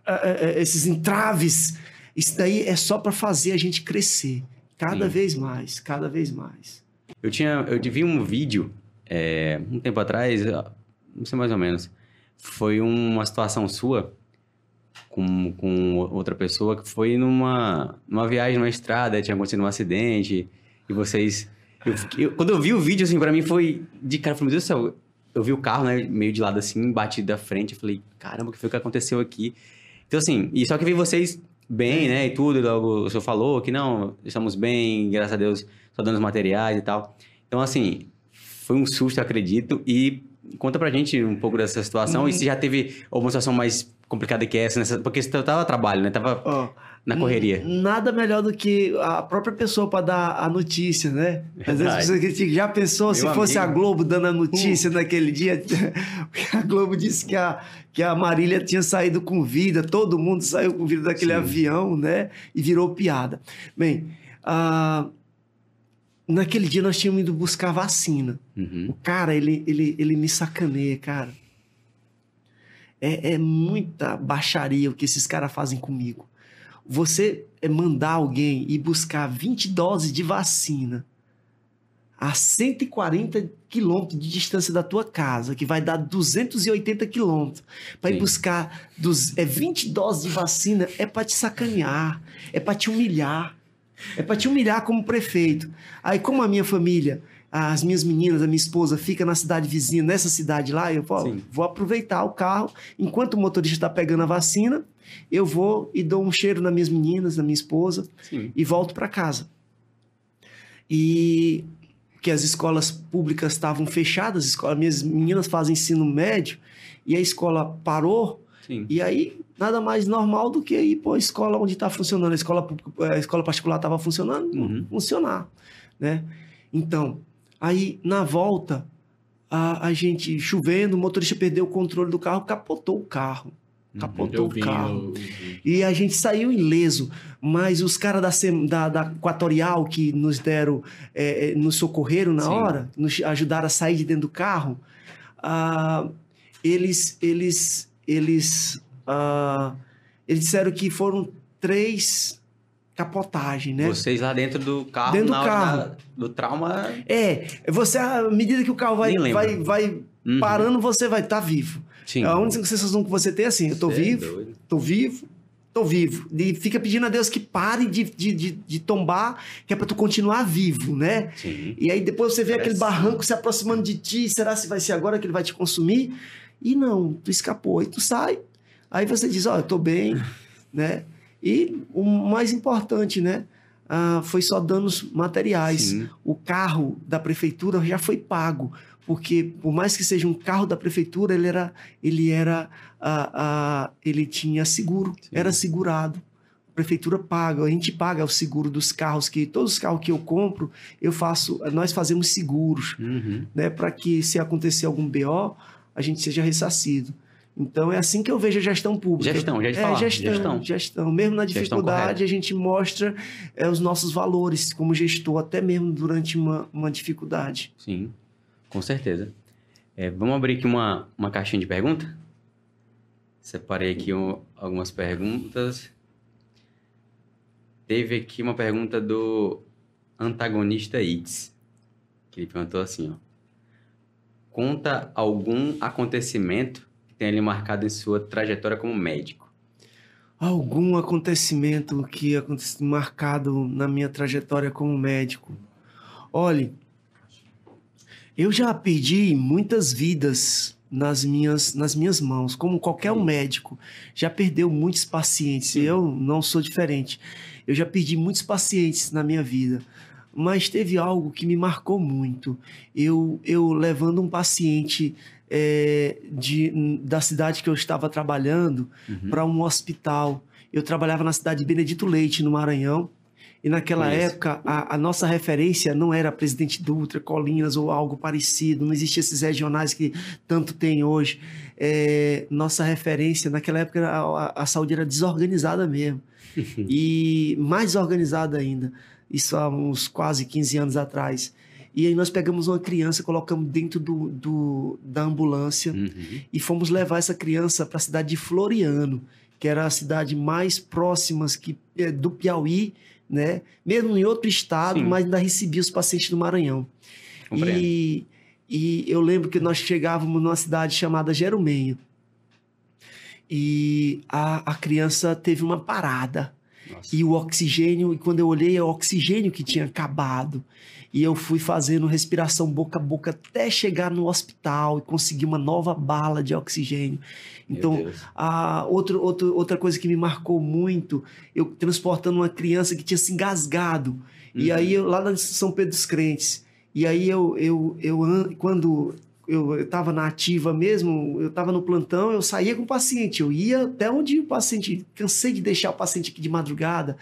é, é, esses entraves, isso daí é só para fazer a gente crescer. Cada Sim. vez mais, cada vez mais. Eu tinha, eu vi um vídeo é, um tempo atrás, não sei mais ou menos, foi uma situação sua com, com outra pessoa que foi numa, numa viagem numa estrada, tinha acontecido um acidente e vocês... Eu, eu, quando eu vi o vídeo, assim, pra mim foi de cara, falei, meu Deus do céu, eu vi o carro, né, meio de lado assim, batido da frente, eu falei, caramba, o que foi que aconteceu aqui? Então, assim, e só que vi vocês bem, né, e tudo, logo o senhor falou que não, estamos bem, graças a Deus, só dando os materiais e tal. Então, assim, foi um susto, acredito, e Conta pra gente um pouco dessa situação uhum. e se já teve alguma situação mais complicada que essa, nessa, porque você tava trabalho, né? Tava oh, na correria. Nada melhor do que a própria pessoa para dar a notícia, né? Às vezes você critica, já pensou Meu se fosse amigo. a Globo dando a notícia uh. naquele dia? <laughs> a Globo disse que a, que a Marília tinha saído com vida, todo mundo saiu com vida daquele Sim. avião, né? E virou piada. Bem, Naquele dia nós tínhamos ido buscar vacina. Uhum. O cara, ele, ele, ele me sacaneia, cara. É, é muita baixaria o que esses caras fazem comigo. Você é mandar alguém ir buscar 20 doses de vacina a 140 quilômetros de distância da tua casa, que vai dar 280 quilômetros, para ir buscar dos, é 20 doses de vacina, é para te sacanear, é para te humilhar. É para te humilhar como prefeito. Aí, como a minha família, as minhas meninas, a minha esposa fica na cidade vizinha, nessa cidade lá, eu falo, Sim. vou aproveitar o carro, enquanto o motorista está pegando a vacina, eu vou e dou um cheiro nas minhas meninas, na minha esposa, Sim. e volto para casa. E que as escolas públicas estavam fechadas, as escolas, minhas meninas fazem ensino médio, e a escola parou, Sim. e aí nada mais normal do que ir para a escola onde está funcionando. A escola, a escola particular estava funcionando, Uhum. funcionar, né? Então, aí na volta, a, a gente chovendo, o motorista perdeu o controle do carro, capotou o carro. Capotou Eu o carro. E a gente saiu ileso, mas os caras da, da, da Equatorial que nos deram, é, é, nos socorreram na Sim. hora, nos ajudaram a sair de dentro do carro, ah, eles, eles, eles, ah, eles disseram que foram três capotagens, né? Vocês lá dentro do carro, Dentro do carro. da- do trauma. É, você, à medida que o carro vai, vai, vai Uhum. parando, você vai estar vivo. Sim. A única sensação que você tem é assim, eu tô Cê é vivo, doido. tô vivo, tô vivo. E fica pedindo a Deus que pare de, de, de, de tombar, que é pra tu continuar vivo, né? Sim. E aí depois você vê aquele Parece- barranco se aproximando de ti, será se vai ser agora que ele vai te consumir? E não, tu escapou, aí tu sai, aí você diz, ó, eu tô bem, <laughs> né? E o mais importante, né? ah, foi só danos materiais Sim. o carro da prefeitura já foi pago, porque por mais que seja um carro da prefeitura, ele era, ele era, ah, ah, ele tinha seguro, Sim. era segurado. A prefeitura paga, a gente paga o seguro dos carros que todos os carros que eu compro, eu faço, nós fazemos seguros, Uhum. né, para que se acontecer algum BO, a gente seja ressarcido. Então é assim que eu vejo a gestão pública. Gestão, já ia é, falar. gestão, Gestão. gestão. Mesmo na dificuldade, a gente mostra é, os nossos valores como gestor, até mesmo durante uma, uma dificuldade. Sim, com certeza. É, vamos abrir aqui uma, uma caixinha de pergunta? Separei aqui um- algumas perguntas. Teve aqui uma pergunta do antagonista X, que ele perguntou assim, ó. Conta algum acontecimento tenha lhe marcado em sua trajetória como médico. Algum acontecimento que aconteceu marcado na minha trajetória como médico? Olhe, eu já perdi muitas vidas nas minhas, nas minhas mãos, como qualquer um médico. Já perdeu muitos pacientes, e eu não sou diferente. Eu já perdi muitos pacientes na minha vida, mas teve algo que me marcou muito. Eu, eu levando um paciente eh, de, da cidade que eu estava trabalhando, Uhum. para um hospital. Eu trabalhava na cidade de Benedito Leite, no Maranhão. E naquela época, a, a nossa referência não era Presidente Dutra, Colinas ou algo parecido. Não existiam esses regionais que tanto tem hoje. É, nossa referência, naquela época, a, a- saúde era desorganizada mesmo. <laughs> e mais desorganizada ainda. Isso há uns quase 15 anos atrás. E aí nós pegamos uma criança, colocamos dentro do, do- da ambulância Uhum. e fomos levar essa criança para a cidade de Floriano, que era a cidade mais próxima que, eh, do Piauí, né? Mesmo em outro estado, Sim. mas ainda recebia os pacientes do Maranhão. Compreendo. E, e eu lembro que nós chegávamos numa cidade chamada Jerumenho. E a, a criança teve uma parada. Nossa. E o oxigênio, e quando eu olhei, é o oxigênio que tinha acabado. E eu fui fazendo respiração boca a boca até chegar no hospital e conseguir uma nova bala de oxigênio. Então, a outro, outro, outra coisa que me marcou muito, eu transportando uma criança que tinha se engasgado. E Uhum. aí, eu, lá na São Pedro dos Crentes. E aí, eu, eu, eu an- quando eu estava na ativa mesmo, eu estava no plantão, eu saía com o paciente. Eu ia até onde o paciente... Cansei de deixar o paciente aqui de madrugada.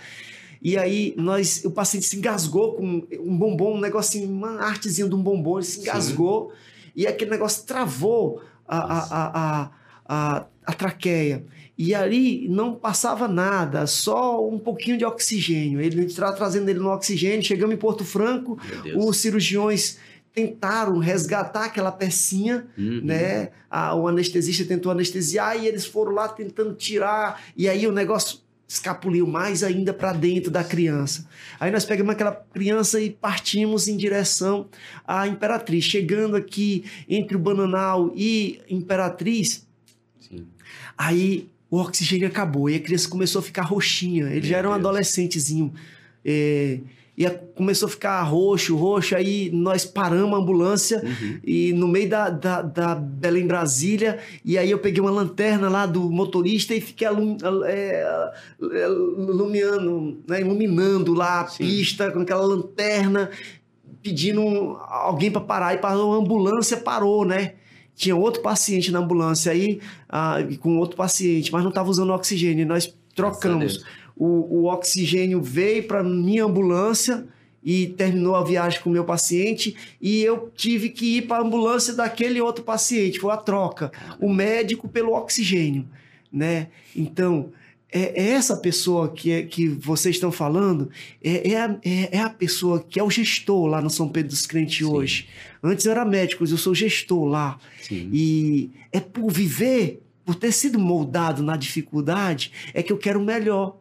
E aí, nós, o paciente se engasgou com um bombom, um negocinho, uma artezinha de um bombom, ele se Sim. engasgou. E aquele negócio travou a, a, a, a, a, traqueia. E ali não passava nada, só um pouquinho de oxigênio. Ele estava trazendo ele no oxigênio. Chegamos em Porto Franco, os cirurgiões tentaram resgatar aquela pecinha, Uhum. né? A- o anestesista tentou anestesiar e eles foram lá tentando tirar. E aí o negócio escapuliu mais ainda para dentro da criança. Aí nós pegamos aquela criança e partimos em direção à Imperatriz. Chegando aqui entre o Bananal e Imperatriz, Sim. Aí o oxigênio acabou e a criança começou a ficar roxinha. Ele Meu já era um Deus. adolescentezinho. É, E começou a ficar roxo, roxo. Aí nós paramos a ambulância Uhum. e no meio da, da, da Belém Brasília. E aí eu peguei uma lanterna lá do motorista e fiquei alum, é, iluminando, né, iluminando lá a Sim. pista com aquela lanterna, pedindo alguém para parar. E parou, a ambulância parou, né? Tinha outro paciente na ambulância aí, ah, com outro paciente, mas não estava usando oxigênio. E nós trocamos. O, o oxigênio veio para minha ambulância e terminou a viagem com o meu paciente e eu tive que ir para a ambulância daquele outro paciente, foi a troca, o médico pelo oxigênio, né? Então, é, é essa pessoa que, é, que vocês estão falando, é, é, a, é, é a pessoa que é o gestor lá no São Pedro dos Crentes Sim. hoje. Antes eu era médico, eu sou gestor lá. Sim. E é por viver, por ter sido moldado na dificuldade, é que eu quero o melhor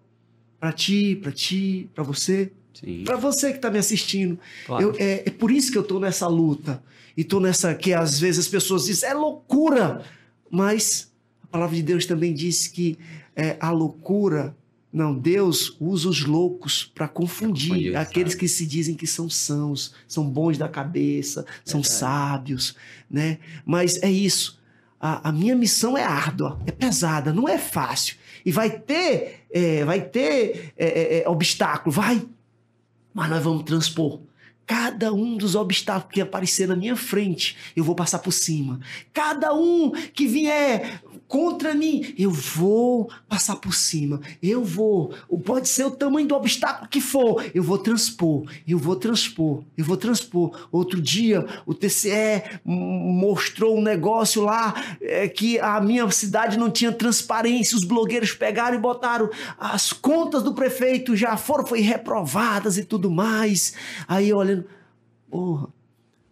para ti, para ti, para você, para você que está me assistindo. Claro. Eu- é, é por isso que eu tô nessa luta e tô nessa que às vezes as pessoas dizem é loucura, mas a palavra de Deus também diz que é, a loucura não, Deus usa os loucos para confundir Confundir, aqueles sabe? que se dizem que são sãos, são bons da cabeça, são Verdade. sábios, né? Mas é isso. A, a minha missão é árdua, é pesada, não é fácil. E vai ter, é, vai ter é, é, é, obstáculo, vai. Mas nós vamos transpor. Cada um dos obstáculos que aparecer na minha frente, eu vou passar por cima. Cada um que vier contra mim, eu vou passar por cima. Eu vou. Pode ser o tamanho do obstáculo que for, eu vou transpor. Eu vou transpor. Eu vou transpor. Outro dia, o TCE mostrou um negócio lá é, que a minha cidade não tinha transparência. Os blogueiros pegaram e botaram as contas do prefeito já foram foi reprovadas e tudo mais. Aí olhando, porra,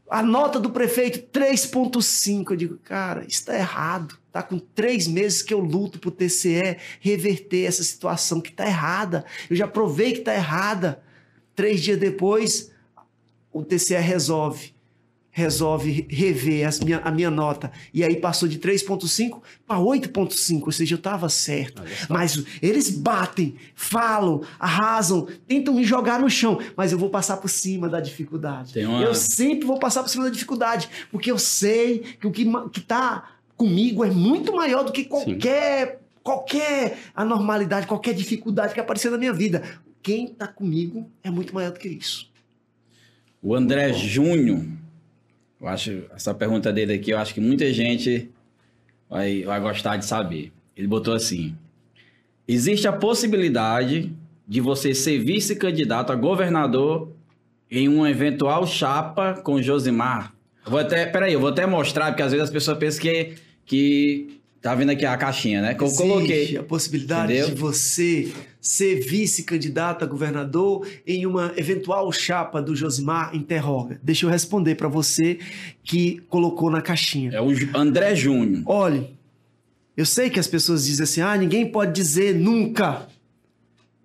a nota do prefeito 3.5. Eu digo, cara, isso tá errado. Tá com três meses que eu luto pro TCE reverter essa situação que tá errada. Eu já provei que tá errada. Três dias depois, o TCE resolve. Resolve rever as minha, a minha nota. E aí passou de 3,5 para 8,5. Ou seja, eu estava certo. Mas eles batem, falam, arrasam, tentam me jogar no chão. Mas eu vou passar por cima da dificuldade. Uma- Eu sempre vou passar por cima da dificuldade. Porque eu sei que o que, ma- que tá comigo é muito maior do que qualquer, qualquer anormalidade, qualquer dificuldade que aparecer na minha vida. Quem tá comigo é muito maior do que isso. O André Júnior, eu acho, essa pergunta dele aqui, eu acho que muita gente vai, vai gostar de saber. Ele botou assim: existe a possibilidade de você ser vice-candidato a governador em uma eventual chapa com Josimar? Vou até, peraí, eu vou até mostrar, porque às vezes as pessoas pensam que, que tá vendo aqui a caixinha, né? Que eu Existe coloquei. a possibilidade Entendeu? de você ser vice-candidato a governador em uma eventual chapa do Josimar? Interroga. Deixa eu responder para você que colocou na caixinha. É o André Júnior. Olhe, eu sei que as pessoas dizem assim, ah, ninguém pode dizer nunca.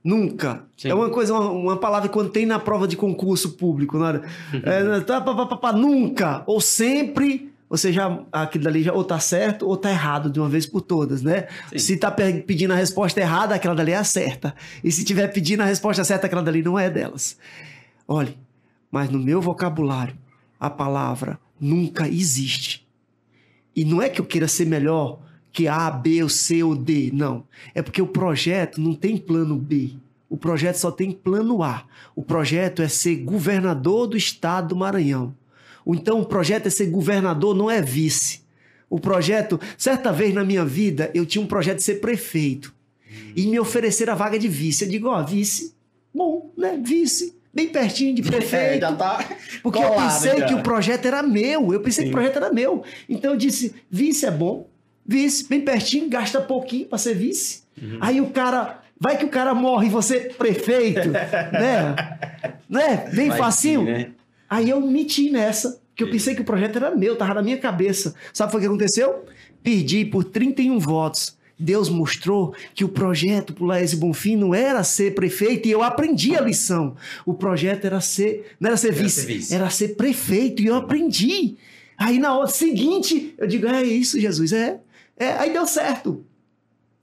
Nunca. Sim. É uma coisa, uma, uma palavra que quando tem na prova de concurso público, né? É, tá, pá, pá, pá, pá, nunca. Ou sempre, ou seja, aquilo dali já ou tá certo ou tá errado de uma vez por todas, né? Sim. Se tá pe- pedindo a resposta errada, aquela dali é a certa. E se tiver pedindo a resposta certa, aquela dali não é delas. Olhe, mas no meu vocabulário, a palavra nunca existe. E não é que eu queira ser melhor que A, B, ou C ou D, não. É porque o projeto não tem plano B. O projeto só tem plano A. O projeto é ser governador do estado do Maranhão. Ou Então o projeto é ser governador, não é vice. O projeto, certa vez na minha vida, eu tinha um projeto de ser prefeito. E me ofereceram a vaga de vice. Eu digo, ó, vice, bom, né? Vice, bem pertinho de <laughs> prefeito. É, tá Porque eu colado, pensei já. que o projeto era meu. Eu pensei que o projeto era meu. Então eu disse: vice é bom. Vice, bem pertinho, gasta pouquinho para ser vice. Uhum. Aí o cara. Vai que o cara morre e você prefeito, <laughs> né? né? Bem Vai facinho. que, né? Aí eu meti nessa, que eu pensei que o projeto era meu, tava na minha cabeça. Sabe o que aconteceu? Perdi por 31 votos. Deus mostrou que o projeto pro Laís Bonfim não era ser prefeito e eu aprendi a lição. O projeto era ser, não era ser Era vice, ser vice. era ser prefeito e eu aprendi. Aí na hora seguinte, eu digo, é isso, Jesus, é. é aí deu certo.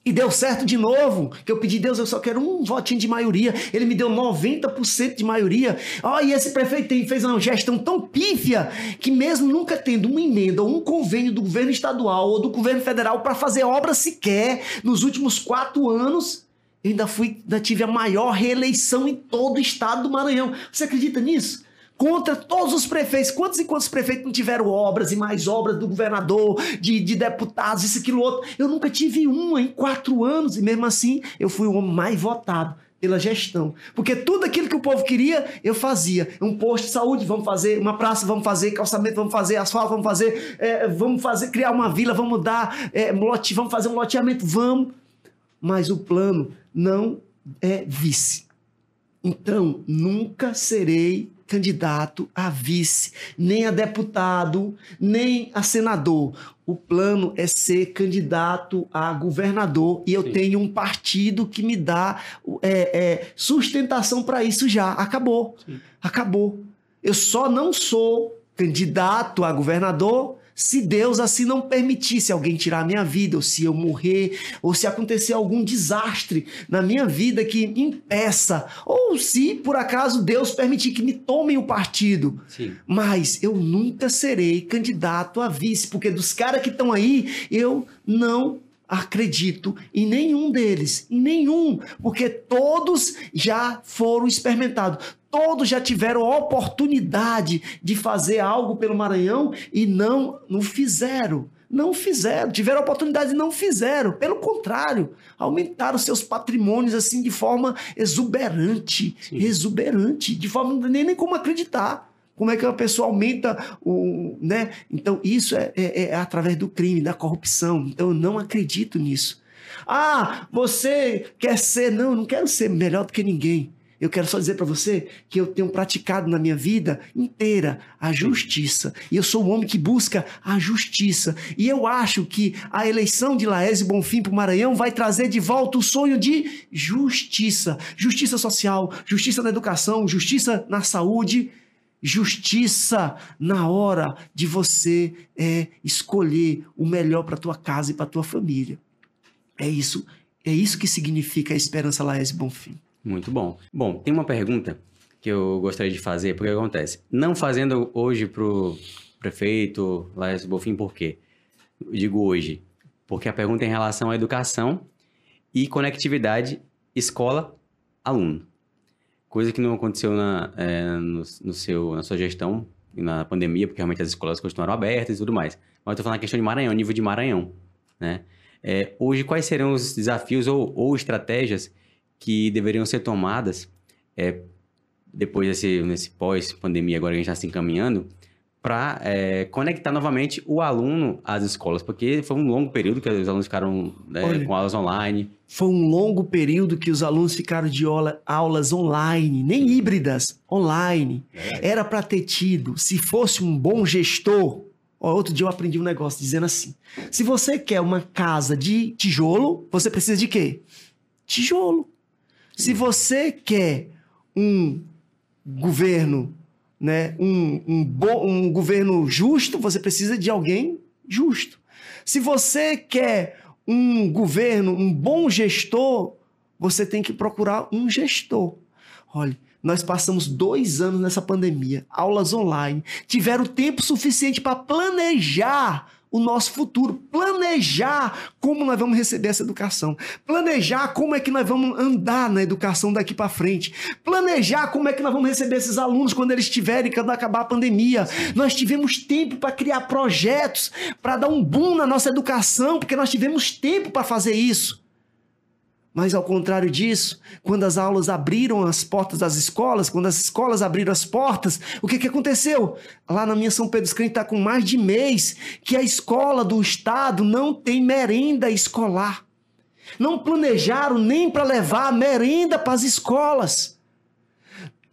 E deu certo de novo. Que eu pedi, Deus, eu só quero um votinho de maioria. Ele me deu 90% de maioria. Ó, oh, e esse prefeito fez uma gestão tão pífia que, mesmo nunca tendo uma emenda ou um convênio do governo estadual ou do governo federal para fazer obra sequer nos últimos quatro anos, eu ainda fui, ainda tive a maior reeleição em todo o estado do Maranhão. Você acredita nisso? Contra todos os prefeitos. Quantos e quantos prefeitos não tiveram obras e mais obras do governador, de, de deputados, isso, aquilo, outro? Eu nunca tive uma em quatro anos e mesmo assim eu fui o homem mais votado pela gestão. Porque tudo aquilo que o povo queria, eu fazia. Um posto de saúde, vamos fazer. Uma praça, vamos fazer. Calçamento, vamos fazer. Asfalto, vamos fazer. É, vamos fazer, criar uma vila, vamos dar. É, lote, vamos fazer um loteamento, vamos. Mas o plano não é vice. Então, nunca serei candidato a vice, nem a deputado, nem a senador. O plano é ser candidato a governador e eu Sim. tenho um partido que me dá é, é, sustentação para isso já. Acabou. Sim. Acabou. Eu só não sou candidato a governador se Deus assim não permitir, se alguém tirar a minha vida, ou se eu morrer, ou se acontecer algum desastre na minha vida que impeça, ou se por acaso Deus permitir que me tomem o partido. Sim. Mas eu nunca serei candidato a vice, porque dos caras que estão aí, eu não acredito em nenhum deles, em nenhum, porque todos já foram experimentados, todos já tiveram oportunidade de fazer algo pelo Maranhão e não, não fizeram. Não fizeram, tiveram oportunidade e não fizeram. Pelo contrário, aumentaram seus patrimônios assim de forma exuberante, Sim. exuberante, de forma nem, nem como acreditar. Como é que uma pessoa aumenta o. Né? Então, isso é, é, é através do crime, da corrupção. Então, eu não acredito nisso. Ah, você quer ser. Não, eu não quero ser melhor do que ninguém. Eu quero só dizer para você que eu tenho praticado na minha vida inteira a justiça. E eu sou um homem que busca a justiça. E eu acho que a eleição de Laésio Bonfim para o Maranhão vai trazer de volta o sonho de justiça. Justiça social, justiça na educação, justiça na saúde justiça na hora de você é, escolher o melhor para tua casa e para tua família. É isso, é isso que significa a esperança Laés Bonfim. Muito bom. Bom, tem uma pergunta que eu gostaria de fazer, porque acontece? Não fazendo hoje para o prefeito Laércio Bonfim, por quê? Eu digo hoje, porque a pergunta é em relação à educação e conectividade escola-aluno. Coisa que não aconteceu na, é, no, no, seu, na sua gestão, na pandemia, porque realmente as escolas continuaram abertas e tudo mais. Mas eu estou falando a questão de Maranhão, nível de Maranhão. Né? É, hoje, quais serão os desafios ou, ou estratégias que deveriam ser tomadas é, depois desse nesse pós-pandemia, agora que a gente está se encaminhando, para é, conectar novamente o aluno às escolas, porque foi um longo período que os alunos ficaram é, Olha, com aulas online. Foi um longo período que os alunos ficaram de aula, aulas online, nem híbridas, online. É. Era para ter tido, se fosse um bom gestor. Ó, outro dia eu aprendi um negócio dizendo assim: se você quer uma casa de tijolo, você precisa de quê? Tijolo. Se você quer um governo, né, um, um, bom, um governo justo, você precisa de alguém justo. Se você quer um governo, um bom gestor, você tem que procurar um gestor. Olha, nós passamos dois anos nessa pandemia, aulas online, tiveram tempo suficiente para planejar o nosso futuro, planejar como nós vamos receber essa educação, planejar como é que nós vamos andar na educação daqui para frente, planejar como é que nós vamos receber esses alunos quando eles estiverem, quando acabar a pandemia. Nós tivemos tempo para criar projetos, para dar um boom na nossa educação, porque nós tivemos tempo para fazer isso. Mas ao contrário disso, quando as aulas abriram as portas das escolas, quando as escolas abriram as portas, o que, que aconteceu? Lá na minha São Pedro dos Crentes está com mais de mês que a escola do Estado não tem merenda escolar. Não planejaram nem para levar merenda para as escolas.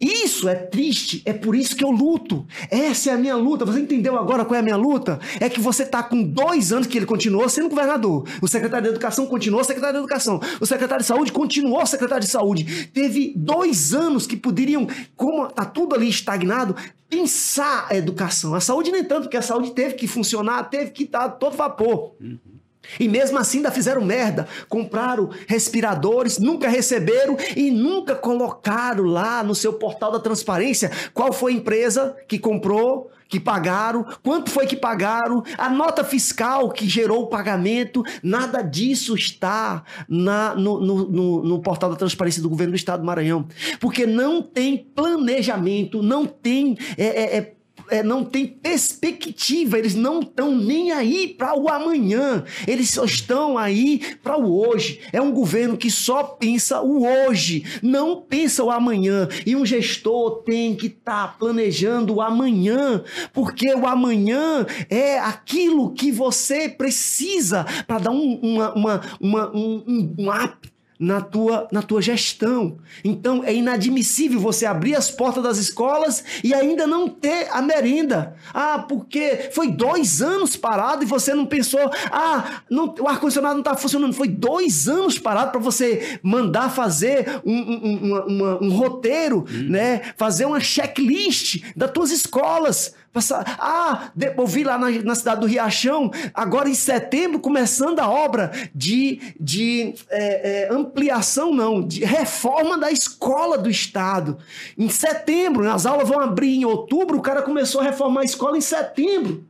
Isso é triste, é por isso que eu luto. Essa é a minha luta. Você entendeu agora qual é a minha luta? É que você está com dois anos que ele continuou sendo governador. O secretário de Educação continuou secretário de Educação. O secretário de Saúde continuou secretário de Saúde. Teve dois anos que poderiam, como está tudo ali estagnado, pensar a educação. A saúde nem tanto, porque a saúde teve que funcionar, teve que estar todo vapor. Uhum. E mesmo assim ainda fizeram merda. Compraram respiradores, nunca receberam e nunca colocaram lá no seu portal da transparência qual foi a empresa que comprou, que pagaram, quanto foi que pagaram, a nota fiscal que gerou o pagamento. Nada disso está na, no, no, no, no portal da transparência do governo do estado do Maranhão. Porque não tem planejamento, não tem. É, é, é não tem perspectiva, eles não estão nem aí para o amanhã, eles só estão aí para o hoje. É um governo que só pensa o hoje, não pensa o amanhã. E um gestor tem que estar tá planejando o amanhã, porque o amanhã é aquilo que você precisa para dar um, uma, uma, uma, um, um, um up na tua, na tua gestão. Então é inadmissível você abrir as portas das escolas e ainda não ter a merenda. Ah, porque foi dois anos parado e você não pensou, ah, não, o ar-condicionado não está funcionando. Foi dois anos parado para você mandar fazer um, um, um, um roteiro, hum. né? fazer uma checklist das tuas escolas Passar, ah, eu vi lá na, na, cidade do Riachão, agora em setembro, começando a obra de, de é, é, ampliação, não, de reforma da escola do Estado. Em setembro, as aulas vão abrir em outubro, o cara começou a reformar a escola em setembro.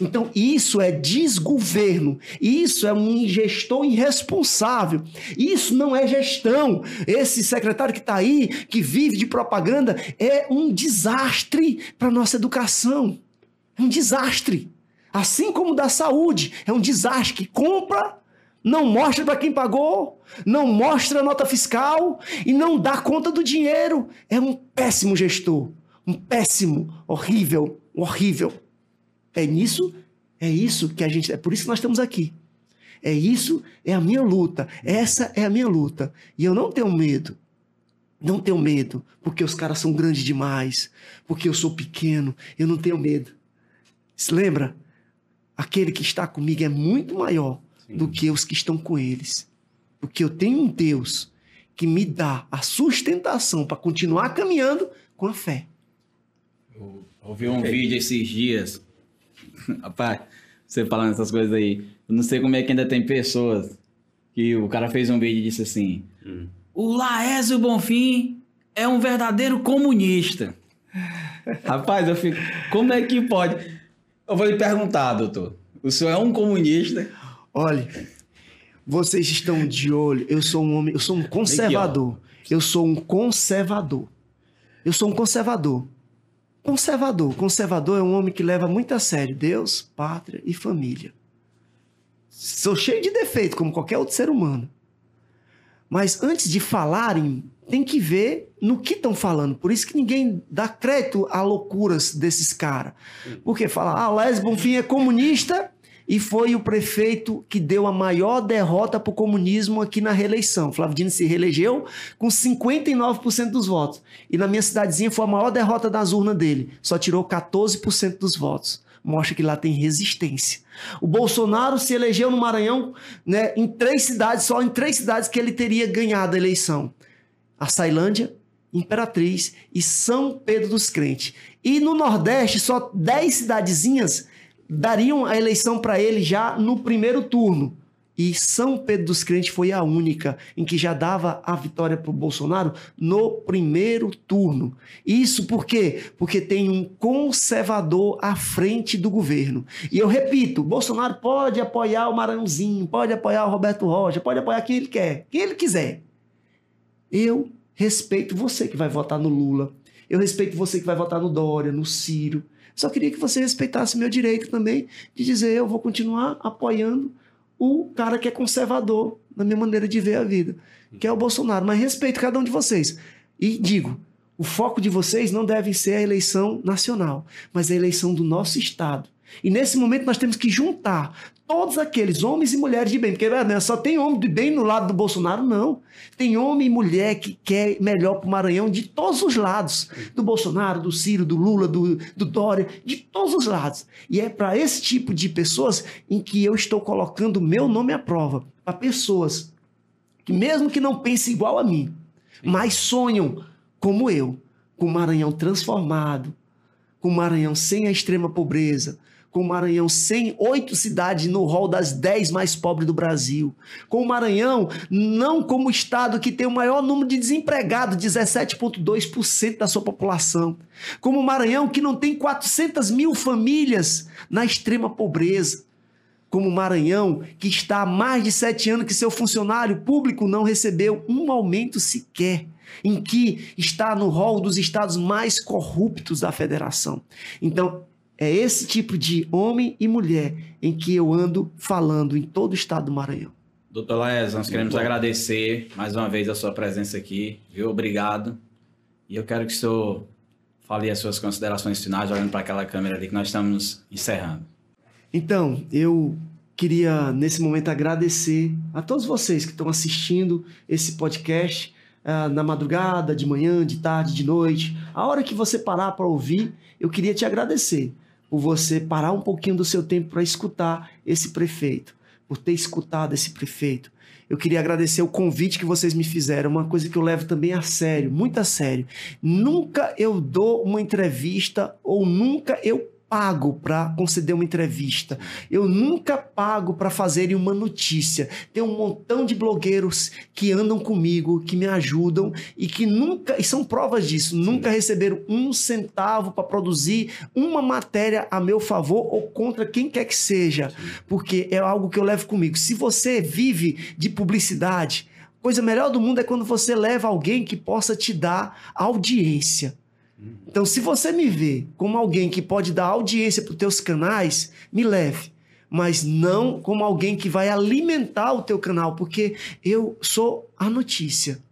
Então, isso é desgoverno, isso é um gestor irresponsável, isso não é gestão. Esse secretário que está aí, que vive de propaganda, é um desastre para a nossa educação. É um desastre. Assim como da saúde, é um desastre que compra, não mostra para quem pagou, não mostra a nota fiscal e não dá conta do dinheiro. É um péssimo gestor, um péssimo, horrível, horrível. É nisso, é isso que a gente. É por isso que nós estamos aqui. É isso, é a minha luta. Essa é a minha luta. E eu não tenho medo. Não tenho medo, porque os caras são grandes demais, porque eu sou pequeno, eu não tenho medo. Se lembra? Aquele que está comigo é muito maior Sim. do que os que estão com eles. Porque eu tenho um Deus que me dá a sustentação para continuar caminhando com a fé. Eu ouvi um vídeo esses dias <laughs> Rapaz, você falando essas coisas aí, eu não sei como é que ainda tem pessoas que o cara fez um vídeo e disse assim: hum. o Laésio Bonfim é um verdadeiro comunista. <laughs> Rapaz, eu fico, como é que pode? Eu vou lhe perguntar, doutor. O senhor é um comunista? Olha, vocês estão de olho. Eu sou um homem, eu sou um conservador. Eu sou um conservador. Eu sou um conservador. Conservador. Conservador é um homem que leva muito a sério Deus, pátria e família. Sou cheio de defeito, como qualquer outro ser humano. Mas antes de falarem, tem que ver no que estão falando. Por isso que ninguém dá crédito a loucuras desses caras. Porque fala, ah, Les Bonfim é comunista e foi o prefeito que deu a maior derrota para o comunismo aqui na reeleição. Flávio Dino se reelegeu com 59% dos votos. E na minha cidadezinha foi a maior derrota das urnas dele. Só tirou 14% dos votos. Mostra que lá tem resistência. O Bolsonaro se elegeu no Maranhão né, em três cidades, só em três cidades que ele teria ganhado a eleição. A Sailândia, Imperatriz e São Pedro dos Crentes. E no Nordeste, só 10 cidadezinhas dariam a eleição para ele já no primeiro turno. E São Pedro dos Crentes foi a única em que já dava a vitória para o Bolsonaro no primeiro turno. Isso por quê? Porque tem um conservador à frente do governo. E eu repito: Bolsonaro pode apoiar o Maranhãozinho, pode apoiar o Roberto Rocha, pode apoiar quem ele quer, quem ele quiser. Eu respeito você que vai votar no Lula. Eu respeito você que vai votar no Dória, no Ciro. Só queria que você respeitasse meu direito também de dizer eu vou continuar apoiando o cara que é conservador na minha maneira de ver a vida, que é o Bolsonaro. Mas respeito cada um de vocês. E digo, o foco de vocês não deve ser a eleição nacional, mas a eleição do nosso Estado. E nesse momento nós temos que juntar todos aqueles homens e mulheres de bem, porque né, só tem homem de bem no lado do Bolsonaro, não. Tem homem e mulher que quer melhor para o Maranhão de todos os lados, do Bolsonaro, do Ciro, do Lula, do, do Dória, de todos os lados. E é para esse tipo de pessoas em que eu estou colocando meu nome à prova, para pessoas que mesmo que não pensem igual a mim, mas sonham como eu, com o Maranhão transformado, com o Maranhão sem a extrema pobreza, com o Maranhão sem oito cidades no rol das dez mais pobres do Brasil. Com o Maranhão não como estado que tem o maior número de desempregados, 17,2% da sua população. Como o Maranhão que não tem 400 mil famílias na extrema pobreza. Como o Maranhão que está há mais de sete anos que seu funcionário público não recebeu um aumento sequer em que está no rol dos estados mais corruptos da federação. Então, é esse tipo de homem e mulher em que eu ando falando em todo o estado do Maranhão. Doutor Laes, nós queremos agradecer mais uma vez a sua presença aqui, viu? Obrigado. E eu quero que o senhor fale as suas considerações finais, olhando para aquela câmera ali que nós estamos encerrando. Então, eu queria nesse momento agradecer a todos vocês que estão assistindo esse podcast uh, na madrugada, de manhã, de tarde, de noite. A hora que você parar para ouvir, eu queria te agradecer por você parar um pouquinho do seu tempo para escutar esse prefeito, por ter escutado esse prefeito. Eu queria agradecer o convite que vocês me fizeram, uma coisa que eu levo também a sério, muito a sério. Nunca eu dou uma entrevista ou nunca eu pago para conceder uma entrevista. Eu nunca pago para fazerem uma notícia. Tem um montão de blogueiros que andam comigo, que me ajudam e que nunca, e são provas disso, nunca receberam um centavo para produzir uma matéria a meu favor ou contra quem quer que seja, porque é algo que eu levo comigo. Se você vive de publicidade, coisa melhor do mundo é quando você leva alguém que possa te dar audiência. Então, se você me vê como alguém que pode dar audiência para os teus canais, me leve. Mas não como alguém que vai alimentar o teu canal, porque eu sou a notícia.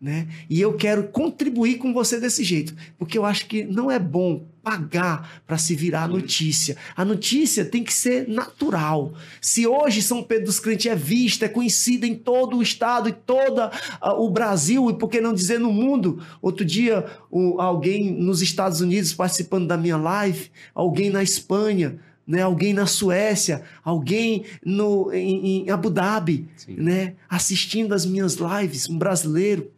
Né? E eu quero contribuir com você desse jeito, porque eu acho que não é bom pagar para se virar a notícia. A notícia tem que ser natural. Se hoje São Pedro dos Crentes é vista, é conhecida em todo o estado e todo uh, o Brasil, e por que não dizer no mundo? Outro dia, uh, alguém nos Estados Unidos participando da minha live, alguém na Espanha, né, alguém na Suécia, alguém no, em, em Abu Dhabi, né, assistindo as minhas lives, um brasileiro.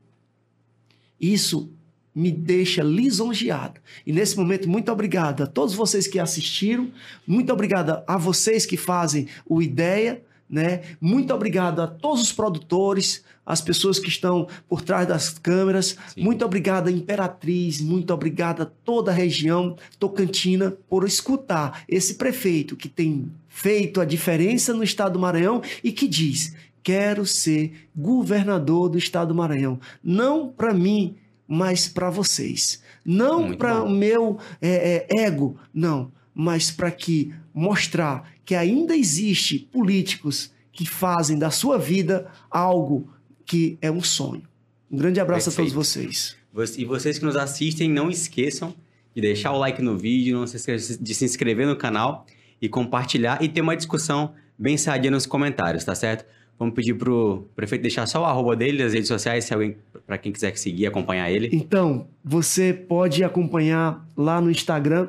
Isso me deixa lisonjeado. E nesse momento, muito obrigado a todos vocês que assistiram, muito obrigado a vocês que fazem o Ideia, né? Muito obrigado a todos os produtores, as pessoas que estão por trás das câmeras. Sim. Muito obrigado a Imperatriz, muito obrigado a toda a região Tocantina por escutar esse prefeito que tem feito a diferença no estado do Maranhão e que diz: "Quero ser governador do estado do Maranhão". Não para mim, mas para vocês. Não para o meu é, é, ego, não, mas para que mostrar que ainda existe políticos que fazem da sua vida algo que é um sonho. Um grande abraço Perfeito. a todos vocês. E vocês que nos assistem, não esqueçam de deixar o like no vídeo, não se esqueçam de se inscrever no canal e compartilhar e ter uma discussão bem sadia nos comentários, tá certo? Vamos pedir pro prefeito deixar só o arroba dele nas redes sociais, se alguém, para quem quiser seguir, acompanhar ele. Então, você pode acompanhar lá no Instagram,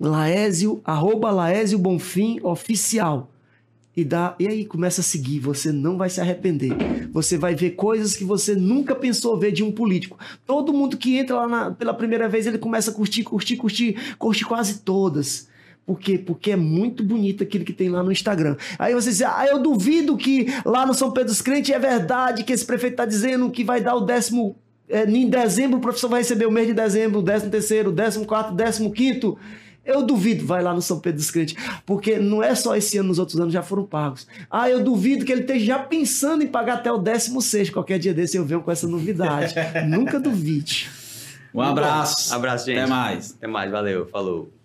Laésio, arroba Laésio Bonfim Oficial. E, dá, e aí começa a seguir, você não vai se arrepender. Você vai ver coisas que você nunca pensou ver de um político. Todo mundo que entra lá na, pela primeira vez, ele começa a curtir, curtir, curtir, curte quase todas. Por quê? Porque é muito bonito aquilo que tem lá no Instagram. Aí você diz, ah, eu duvido que lá no São Pedro dos Crentes é verdade que esse prefeito está dizendo que vai dar o décimo. É, em dezembro o professor vai receber o mês de dezembro, o décimo terceiro, o décimo quarto, o décimo quinto. Eu duvido, vai lá no São Pedro dos Crentes, porque não é só esse ano, nos outros anos já foram pagos. Ah, eu duvido que ele esteja já pensando em pagar até o décimo sexto. Qualquer dia desse eu venho com essa novidade. <laughs> Nunca duvide. Um abraço. Um abraço, gente. Até mais. Até mais, valeu, falou.